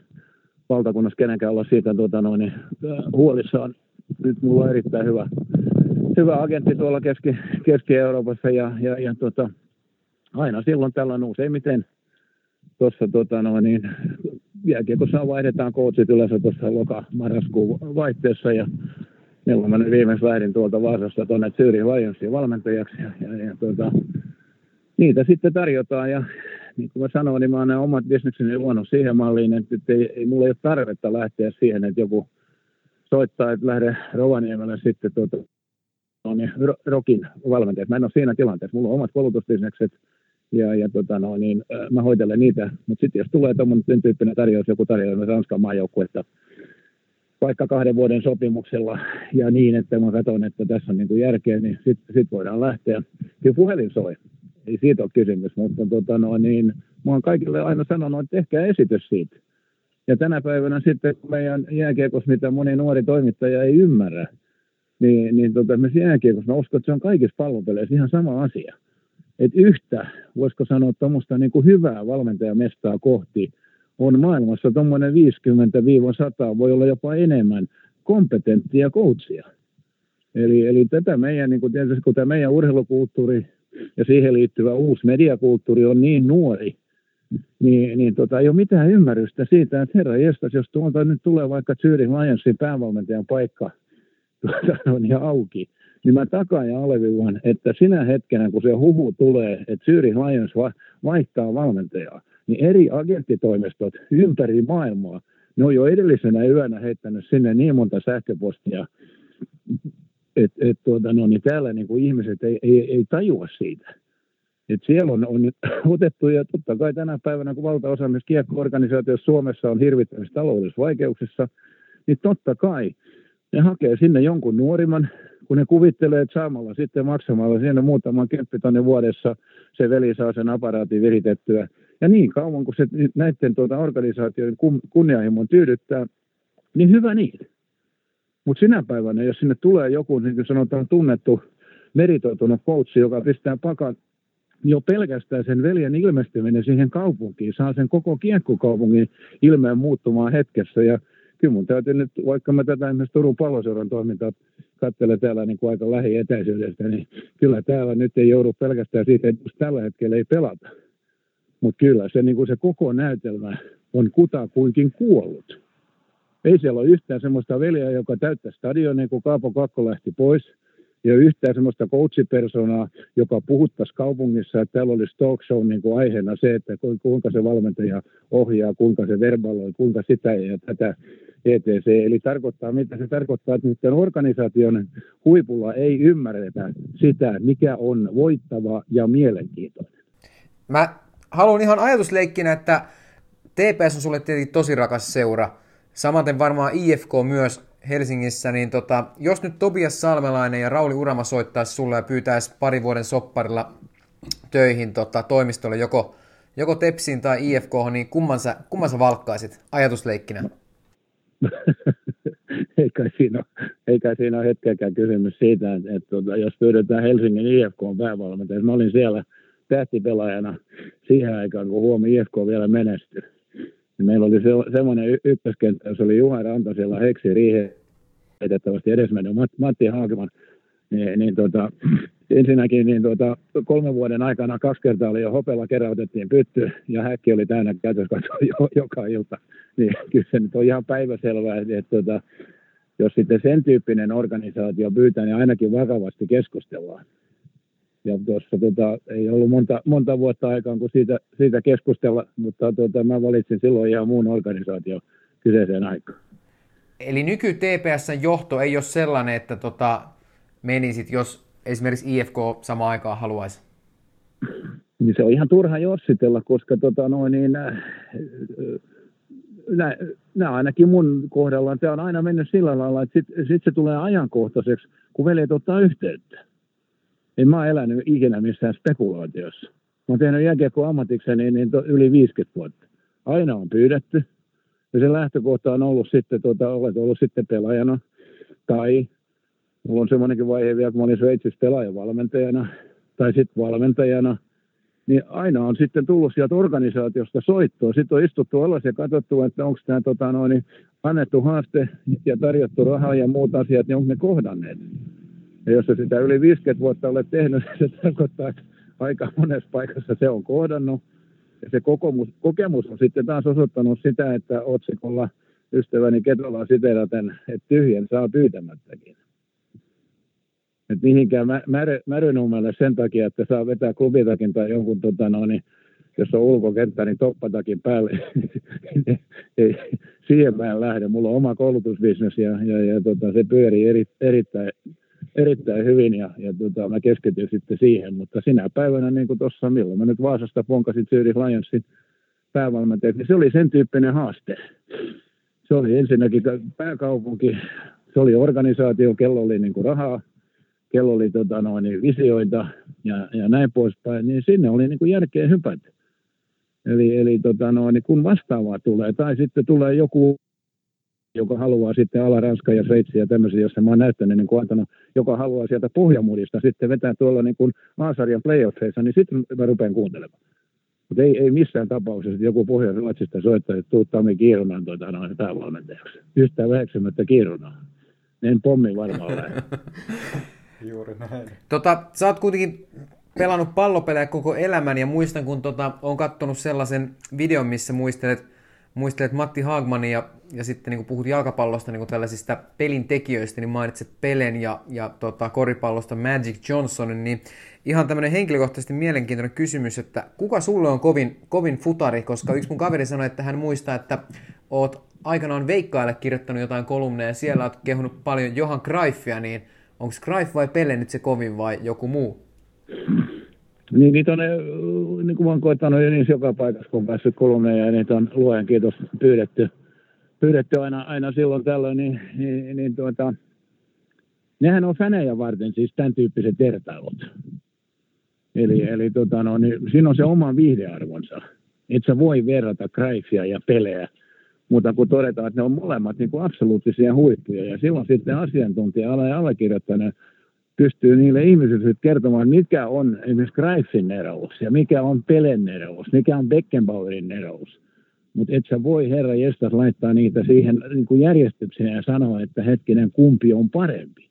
valtakunnassa kenenkään olla siitä tuota, noin, niin, äh, huolissaan. Nyt mulla on erittäin hyvä, hyvä agentti tuolla Keski, Keski-Euroopassa ja, ja, ja tota, aina silloin tällöin useimmiten tuossa tota, no, niin, jääkiekossa vaihdetaan coachit yleensä tuossa loka-marraskuun vaihteessa ja milloin mä nyt viimeksi lähdin tuolta Vaasasta tuonne Zürich Lionsiin valmentajaksi ja, ja, ja tota, niitä sitten tarjotaan ja niin kuin mä sanoin, niin mä oon omat bisnekseni luonut siihen malliin, että, ei, ei, mulla ei ole tarvetta lähteä siihen, että joku soittaa, että lähde Rovaniemelle sitten tuota, no niin, rokin valmentajat. Mä en ole siinä tilanteessa. Mulla on omat koulutusbisnekset ja, ja tota, no, niin, mä hoitelen niitä. Mutta sitten jos tulee tuommoinen tyyppinen tarjous, joku tarjous Ranskan maajoukkuetta vaikka kahden vuoden sopimuksella ja niin, että mä katson, että tässä on niin kuin järkeä, niin sitten sit voidaan lähteä. Kyllä puhelin soi, ei siitä ole kysymys, mutta tota, no, niin, mä oon kaikille aina sanonut, että tehkää esitys siitä. Ja tänä päivänä sitten, kun meidän jääkiekossa, mitä moni nuori toimittaja ei ymmärrä, niin, niin tota, me jääkiekossa mä uskon, että se on kaikissa pallopeleissä ihan sama asia että yhtä, voisiko sanoa, tuommoista niin hyvää valmentajamestaa kohti on maailmassa tuommoinen 50-100, voi olla jopa enemmän kompetenttia coachia. Eli, eli tätä meidän, niin kuin tietysti kun tämä meidän urheilukulttuuri ja siihen liittyvä uusi mediakulttuuri on niin nuori, niin, niin tota, ei ole mitään ymmärrystä siitä, että herra jestas, jos tuolta nyt tulee vaikka Zürich Lionsin päävalmentajan paikka tuota, on niin auki, niin mä takaan ja alleviivan, että sinä hetkenä, kun se huhu tulee, että Zürich Lions vaihtaa valmentajaa, niin eri agenttitoimistot ympäri maailmaa, ne on jo edellisenä yönä heittänyt sinne niin monta sähköpostia, että et, tuota, no, niin täällä niin kuin ihmiset ei, ei, ei tajua siitä. Et siellä on, on otettu, ja totta kai tänä päivänä, kun valtaosa myös kiekko-organisaatioissa Suomessa on hirvittävissä taloudellisissa vaikeuksissa, niin totta kai ne hakee sinne jonkun nuorimman, kun ne kuvittelee, että saamalla sitten maksamalla siinä muutaman kymppitonnin vuodessa se veli saa sen aparaatin viritettyä. Ja niin kauan kuin se näiden tuota organisaatioiden kunnianhimon tyydyttää, niin hyvä niin. Mutta sinä päivänä, jos sinne tulee joku, niin kuin sanotaan, tunnettu meritoitunut coach, joka pistää pakan jo pelkästään sen veljen ilmestyminen siihen kaupunkiin, saa sen koko kiekkokaupungin ilmeen muuttumaan hetkessä. Ja kyllä mun täytyy nyt, vaikka mä tätä esimerkiksi Turun palloseuran toimintaa katselen täällä niin kuin aika lähietäisyydestä, niin kyllä täällä nyt ei joudu pelkästään siitä, että tällä hetkellä ei pelata. Mutta kyllä se, niin kuin se koko näytelmä on kutakuinkin kuollut. Ei siellä ole yhtään semmoista veljeä, joka täyttää stadionin, kun Kaapo Kakko lähti pois – ja yhtään sellaista coachipersonaa, joka puhuttaisi kaupungissa, että täällä olisi talk show niin kuin aiheena se, että kuinka se valmentaja ohjaa, kuinka se verbaloi, kuinka sitä ja tätä ETC. Eli tarkoittaa, mitä se tarkoittaa, että nyt organisaation huipulla ei ymmärretä sitä, mikä on voittava ja mielenkiintoinen. Mä haluan ihan ajatusleikkinä, että TPS on sulle tietenkin tosi rakas seura. Samaten varmaan IFK myös Helsingissä, niin tota, jos nyt Tobias Salmelainen ja Rauli Urama soittaisi sulle ja pyytäisi pari vuoden sopparilla töihin tota, toimistolle joko, joko Tepsiin tai IFK, niin kumman sä, kumman sä valkkaisit ajatusleikkinä? eikä, siinä ole, eikä siinä ole hetkeäkään kysymys siitä, että, että, että jos pyydetään Helsingin IFK päävalmentaja, mä olin siellä tähtipelaajana siihen aikaan, kun huomi IFK vielä menestyi niin meillä oli se, semmoinen ykköskenttä, jossa oli Juha Rantasella, Heksi Riihe, edettävästi edesmennyt Matti Haakeman, niin, niin tota, ensinnäkin niin tota, kolmen vuoden aikana kaksi kertaa oli jo hopella keräytettiin pytty ja häkki oli täynnä käytöskatsoa jo, joka ilta. Niin kyllä se nyt on ihan päiväselvää, että, että tota, jos sitten sen tyyppinen organisaatio pyytää, niin ainakin vakavasti keskustellaan ja tuossa tota, ei ollut monta, monta vuotta aikaan, kun siitä, siitä keskustella, mutta tota, mä valitsin silloin ihan muun organisaation kyseiseen aikaan. Eli nyky TPSn johto ei ole sellainen, että tota, menisit, jos esimerkiksi IFK samaan aikaan haluaisi? Niin se on ihan turha jossitella, koska tota, noin, niin, nämä ainakin mun kohdalla, tämä on aina mennyt sillä lailla, että sitten sit se tulee ajankohtaiseksi, kun veljet ottaa yhteyttä en mä elänyt ikinä missään spekulaatiossa. Mä oon tehnyt jääkiekko ammatikseni niin to, yli 50 vuotta. Aina on pyydetty. Ja se lähtökohta on ollut sitten, tuota, olet ollut sitten pelaajana. Tai mulla on semmoinenkin vaihe vielä, kun mä olin Sveitsissä pelaajavalmentajana tai sitten valmentajana. Niin aina on sitten tullut sieltä organisaatiosta soittoa. Sitten on istuttu alas ja katsottu, että onko tämä tota, annettu haaste ja tarjottu rahaa ja muut asiat, niin onko ne kohdanneet. Ja jos sä sitä yli 50 vuotta olet tehnyt, niin se tarkoittaa, että aika monessa paikassa se on kohdannut. Ja se kokemus, kokemus on sitten taas osoittanut sitä, että otsikolla ystäväni Ketolaa siteraten, että tyhjän saa pyytämättäkin. Et mihinkään mä, mä, Märynummelle sen takia, että saa vetää klubitakin tai jonkun, tota, no, niin, jos on ulkokenttä, niin toppatakin päälle. ei, siihen mä en lähde. Mulla on oma koulutusbisnes ja, ja, ja tota, se pyörii eri, erittäin erittäin hyvin ja, ja tota, mä keskityin sitten siihen, mutta sinä päivänä, niin kuin tuossa, milloin mä nyt Vaasasta ponkasin Zürich Lionsin päävalmentajaksi, niin se oli sen tyyppinen haaste. Se oli ensinnäkin pääkaupunki, se oli organisaatio, kello oli niin kuin rahaa, kello oli tota, noin, visioita ja, ja näin poispäin, niin sinne oli niin kuin järkeä hypätä. Eli, eli tota, noin, kun vastaavaa tulee, tai sitten tulee joku joka haluaa sitten Ala-Ranska ja Sveitsi ja tämmöisiä, jossa mä oon näyttänyt niin antanut, joka haluaa sieltä pohjamudista sitten vetää tuolla niin kuin A-sarjan playoffeissa, niin sitten mä rupean kuuntelemaan. Mutta ei, ei missään tapauksessa, että joku Pohjois-Ruotsista soittaa, että tuu Tami Kiirunan tuota, noin päävalmentajaksi. Yhtään väheksymättä Kiirunaa. En pommi varmaan lähde. Juuri näin. Tota, sä oot kuitenkin pelannut pallopelejä koko elämän ja muistan, kun tota, on kattonut sellaisen videon, missä muistelet muistelet Matti Hagmanin ja, ja sitten niin kun puhut jalkapallosta niin tällaisista pelin tekijöistä, niin mainitset Pelen ja, ja tota, koripallosta Magic Johnsonin, niin ihan tämmöinen henkilökohtaisesti mielenkiintoinen kysymys, että kuka sulle on kovin, kovin futari, koska yksi mun kaveri sanoi, että hän muistaa, että oot aikanaan Veikkaille kirjoittanut jotain kolumneja ja siellä oot kehunut paljon Johan Greifia, niin onko Greif vai Pele nyt se kovin vai joku muu? Niin niitä on, niin kuin oon koettanut niin joka paikassa, kun on päässyt kolumneja, ja niitä on luojan kiitos pyydetty, pyydetty aina, aina silloin tällöin, niin, niin, niin tuota, nehän on fänejä varten siis tämän tyyppiset vertailut. Eli, eli tota, no, niin siinä on se oma viihdearvonsa. Et sä voi verrata Greifia ja pelejä Mutta kun todetaan, että ne on molemmat niin kuin absoluuttisia huippuja, ja silloin sitten asiantuntija ja allekirjoittaneen pystyy niille ihmisille kertomaan, mikä on esimerkiksi Greifin nerous ja mikä on Pelen nerous, mikä on Beckenbauerin nerous. Mutta et sä voi herra jestas laittaa niitä siihen niin järjestykseen ja sanoa, että hetkinen kumpi on parempi.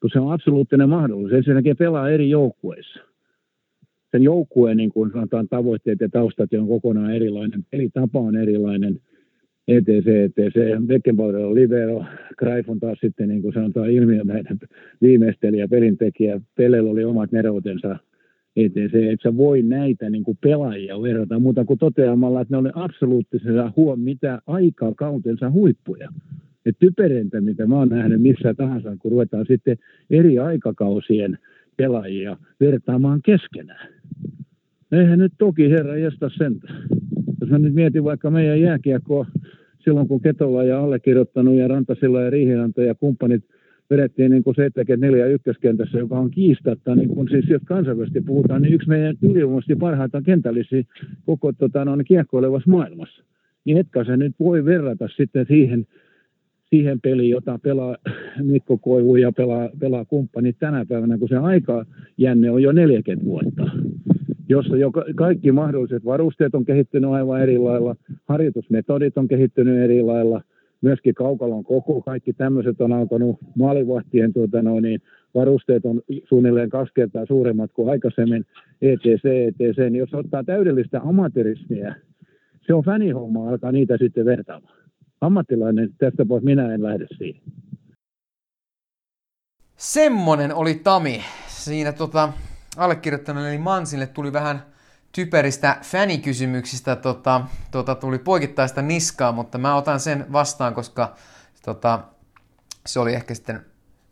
Kun se on absoluuttinen mahdollisuus. Ensinnäkin pelaa eri joukkueissa. Sen joukkueen niin kuin sanotaan, tavoitteet ja taustat on kokonaan erilainen. Pelitapa on erilainen – ETC, ETC, Beckenbauer on libero, Greif on taas sitten niin kuin sanotaan ilmiömäinen viimeistelijä, pelintekijä, Pelellä oli omat neroutensa, ETC, että sä voi näitä niin kuin pelaajia verrata muuta kuin toteamalla, että ne oli absoluuttisessa huom mitä aikaa kautensa huippuja. Et typereintä, mitä mä oon nähnyt missä tahansa, kun ruvetaan sitten eri aikakausien pelaajia vertaamaan keskenään. Eihän nyt toki herra jästä sentä. Jos mä nyt mietin vaikka meidän jääkiekkoa, silloin kun Ketola ja allekirjoittanut ja Rantasilla ja Riihinanta ja kumppanit vedettiin niin kuin 74 ykköskentässä, joka on kiistatta, niin kun siis jos kansainvälisesti puhutaan, niin yksi meidän ylivoimaisesti parhaita kentällisiä koko tota, no, kiekkoilevassa maailmassa. Niin etkä se nyt voi verrata sitten siihen, siihen peliin, jota pelaa Mikko Koivu ja pelaa, pelaa kumppanit tänä päivänä, kun se aika jänne on jo 40 vuotta jossa jo kaikki mahdolliset varusteet on kehittynyt aivan eri lailla, harjoitusmetodit on kehittynyt eri lailla, myöskin kaukalon koko, kaikki tämmöiset on alkanut maalivahtien tuota noin, niin varusteet on suunnilleen kaksi kertaa suuremmat kuin aikaisemmin, ETC, ETC, niin jos ottaa täydellistä amatörismiä, se on fänihomma alkaa niitä sitten vertaamaan. Ammattilainen, tästä pois minä en lähde siihen. Semmonen oli Tami. Siinä tota, allekirjoittanut eli Mansille tuli vähän typeristä fänikysymyksistä tota, tota, tuli poikittaista niskaa, mutta mä otan sen vastaan, koska tota, se oli ehkä sitten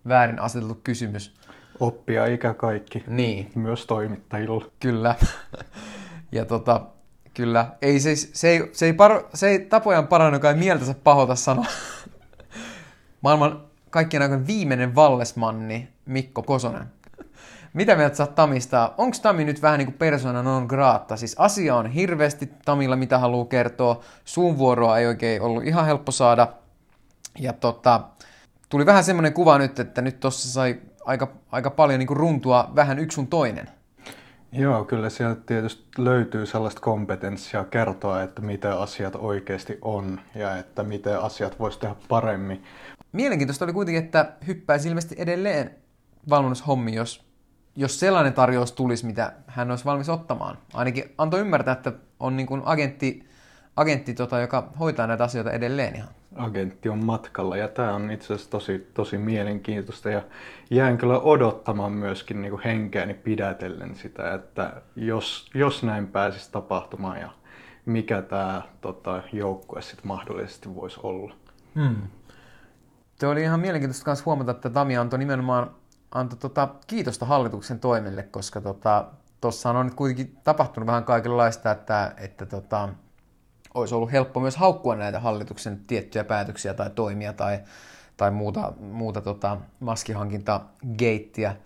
väärin aseteltu kysymys. Oppia ikä kaikki. Niin. Myös toimittajilla. Kyllä. ja tota, kyllä. Ei, se, se, ei, se, ei par, se ei tapojan parannu, joka ei mieltänsä pahota sanoa. Maailman kaikkien aikojen viimeinen vallesmanni Mikko Kosonen mitä mieltä sä Tamista? Onko Tami nyt vähän niin kuin persona non grata? Siis asia on hirveästi Tamilla, mitä haluaa kertoa. Suun vuoroa ei oikein ollut ihan helppo saada. Ja tota, tuli vähän semmoinen kuva nyt, että nyt tossa sai aika, aika paljon niin kuin runtua vähän yksi sun toinen. Joo, kyllä sieltä tietysti löytyy sellaista kompetenssia kertoa, että miten asiat oikeasti on ja että miten asiat voisi tehdä paremmin. Mielenkiintoista oli kuitenkin, että hyppäisi ilmeisesti edelleen valmennushommi, jos jos sellainen tarjous tulisi, mitä hän olisi valmis ottamaan. Ainakin antoi ymmärtää, että on niin kuin agentti, agentti tota, joka hoitaa näitä asioita edelleen ihan. Agentti on matkalla ja tämä on itse asiassa tosi, tosi mielenkiintoista ja jään kyllä odottamaan myöskin niin kuin henkeäni pidätellen sitä, että jos, jos näin pääsisi tapahtumaan ja mikä tämä tota, joukkue sitten mahdollisesti voisi olla. Hmm. Se oli ihan mielenkiintoista myös huomata, että Tami antoi nimenomaan antoi tota kiitosta hallituksen toimille, koska tuossa tota, on nyt kuitenkin tapahtunut vähän kaikenlaista, että, että tota, olisi ollut helppo myös haukkua näitä hallituksen tiettyjä päätöksiä tai toimia tai, tai muuta, muuta tota, maskihankinta-geittiä.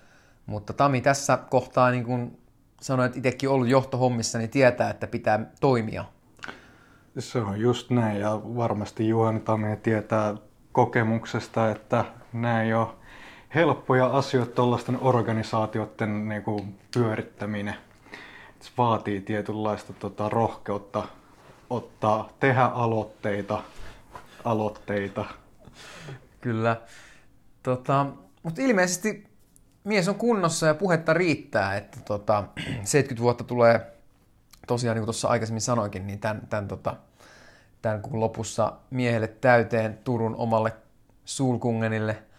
Mutta Tami tässä kohtaa niin kun sanoi, että itsekin ollut johtohommissa, niin tietää, että pitää toimia. Se on just näin ja varmasti Juhani Tami tietää kokemuksesta, että näin jo helppoja asioita tuollaisten organisaatioiden niin kuin, pyörittäminen. Se vaatii tietynlaista tota, rohkeutta ottaa, tehdä aloitteita, aloitteita. Kyllä. Tota, mutta ilmeisesti mies on kunnossa ja puhetta riittää, että tota, 70 vuotta tulee tosiaan, niin kuin tuossa aikaisemmin sanoinkin, niin tämän, tämän, tota, tämän kuun lopussa miehelle täyteen Turun omalle Sulkungenille –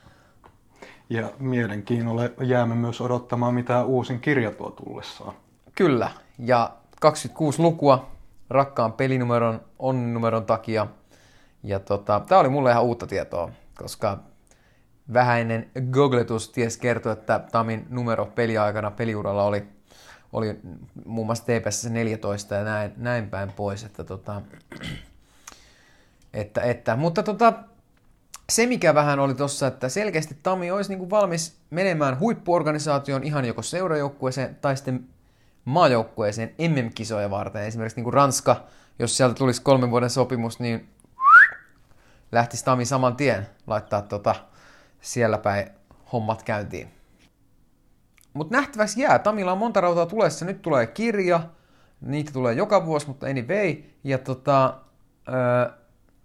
ja mielenkiinnolla jäämme myös odottamaan, mitä uusin kirja tuo tullessaan. Kyllä, ja 26 lukua rakkaan pelinumeron, onnumeron takia. Ja tota, tämä oli mulle ihan uutta tietoa, koska vähäinen googletus ties kertoi, että Tamin numero peliaikana peliuralla oli, oli muun muassa TPS 14 ja näin, näin päin pois. Että, tota, että, että, mutta tota, se, mikä vähän oli tossa, että selkeästi Tami olisi niin kuin valmis menemään huippuorganisaation ihan joko seurajoukkueeseen tai sitten maajoukkueeseen MM-kisoja varten. Esimerkiksi niin kuin Ranska, jos sieltä tulisi kolmen vuoden sopimus, niin lähtisi Tami saman tien laittaa tota, siellä päin hommat käyntiin. Mutta nähtäväksi jää. Tamilla on monta rautaa tulessa. Nyt tulee kirja. Niitä tulee joka vuosi, mutta anyway. Ja tota, ö,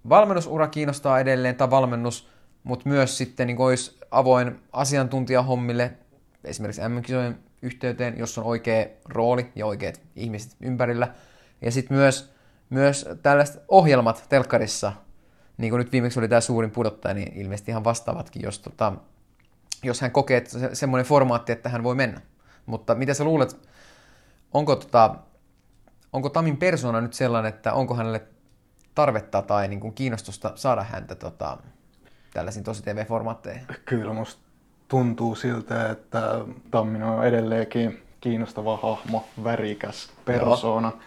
valmennusura kiinnostaa edelleen, tai valmennus, mutta myös sitten niin olisi avoin asiantuntijahommille, esimerkiksi mm yhteyteen, jos on oikea rooli ja oikeat ihmiset ympärillä. Ja sitten myös, myös tällaiset ohjelmat telkkarissa, niin kuin nyt viimeksi oli tämä suurin pudottaja, niin ilmeisesti ihan vastaavatkin, jos, tota, jos hän kokee, että se, semmoinen formaatti, että hän voi mennä. Mutta mitä sä luulet, onko, tota, onko Tamin persona nyt sellainen, että onko hänelle tarvetta tai niin kuin kiinnostusta saada häntä tota, tällaisiin tosi TV-formaatteihin? Kyllä musta tuntuu siltä, että Tammin on edelleenkin kiinnostava hahmo, värikäs persona, Joo.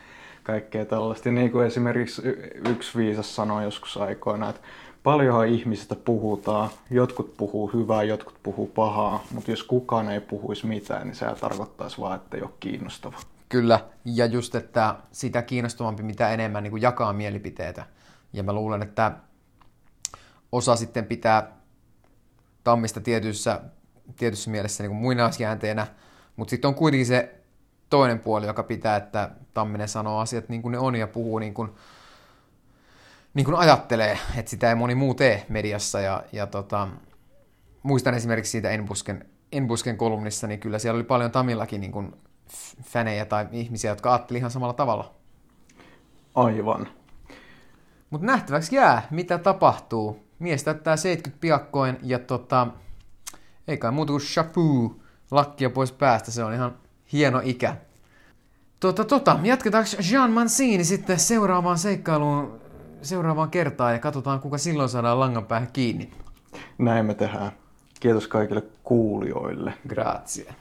kaikkea tällaista. Niin kuin esimerkiksi yksi viisas sanoi joskus aikoina, että paljonhan ihmisistä puhutaan, jotkut puhuu hyvää, jotkut puhuu pahaa, mutta jos kukaan ei puhuisi mitään, niin se tarkoittaisi vaan, että ei ole kiinnostava. Kyllä, ja just, että sitä kiinnostavampi, mitä enemmän niin kuin jakaa mielipiteitä. Ja mä luulen, että osa sitten pitää tammista tietyssä, tietyssä mielessä niin kuin muinaisjäänteenä, mutta sitten on kuitenkin se toinen puoli, joka pitää, että Tamminen sanoo asiat niin kuin ne on ja puhuu niin kuin, niin kuin ajattelee, että sitä ei moni muu tee mediassa. Ja, ja tota, muistan esimerkiksi siitä Enbusken, Enbusken kolumnissa, niin kyllä siellä oli paljon Tamillakin niin kuin fänejä tai ihmisiä, jotka ajatteli ihan samalla tavalla. Aivan. Mutta nähtäväksi jää, mitä tapahtuu. Mies täyttää 70 piakkoin ja tota, ei kai muuta kuin chapeau, lakkia pois päästä, se on ihan hieno ikä. Tota, tota, jatketaanko Jean Mancini sitten seuraavaan seikkailuun seuraavaan kertaan ja katsotaan, kuka silloin saadaan langan päähän kiinni. Näin me tehdään. Kiitos kaikille kuulijoille. Grazie.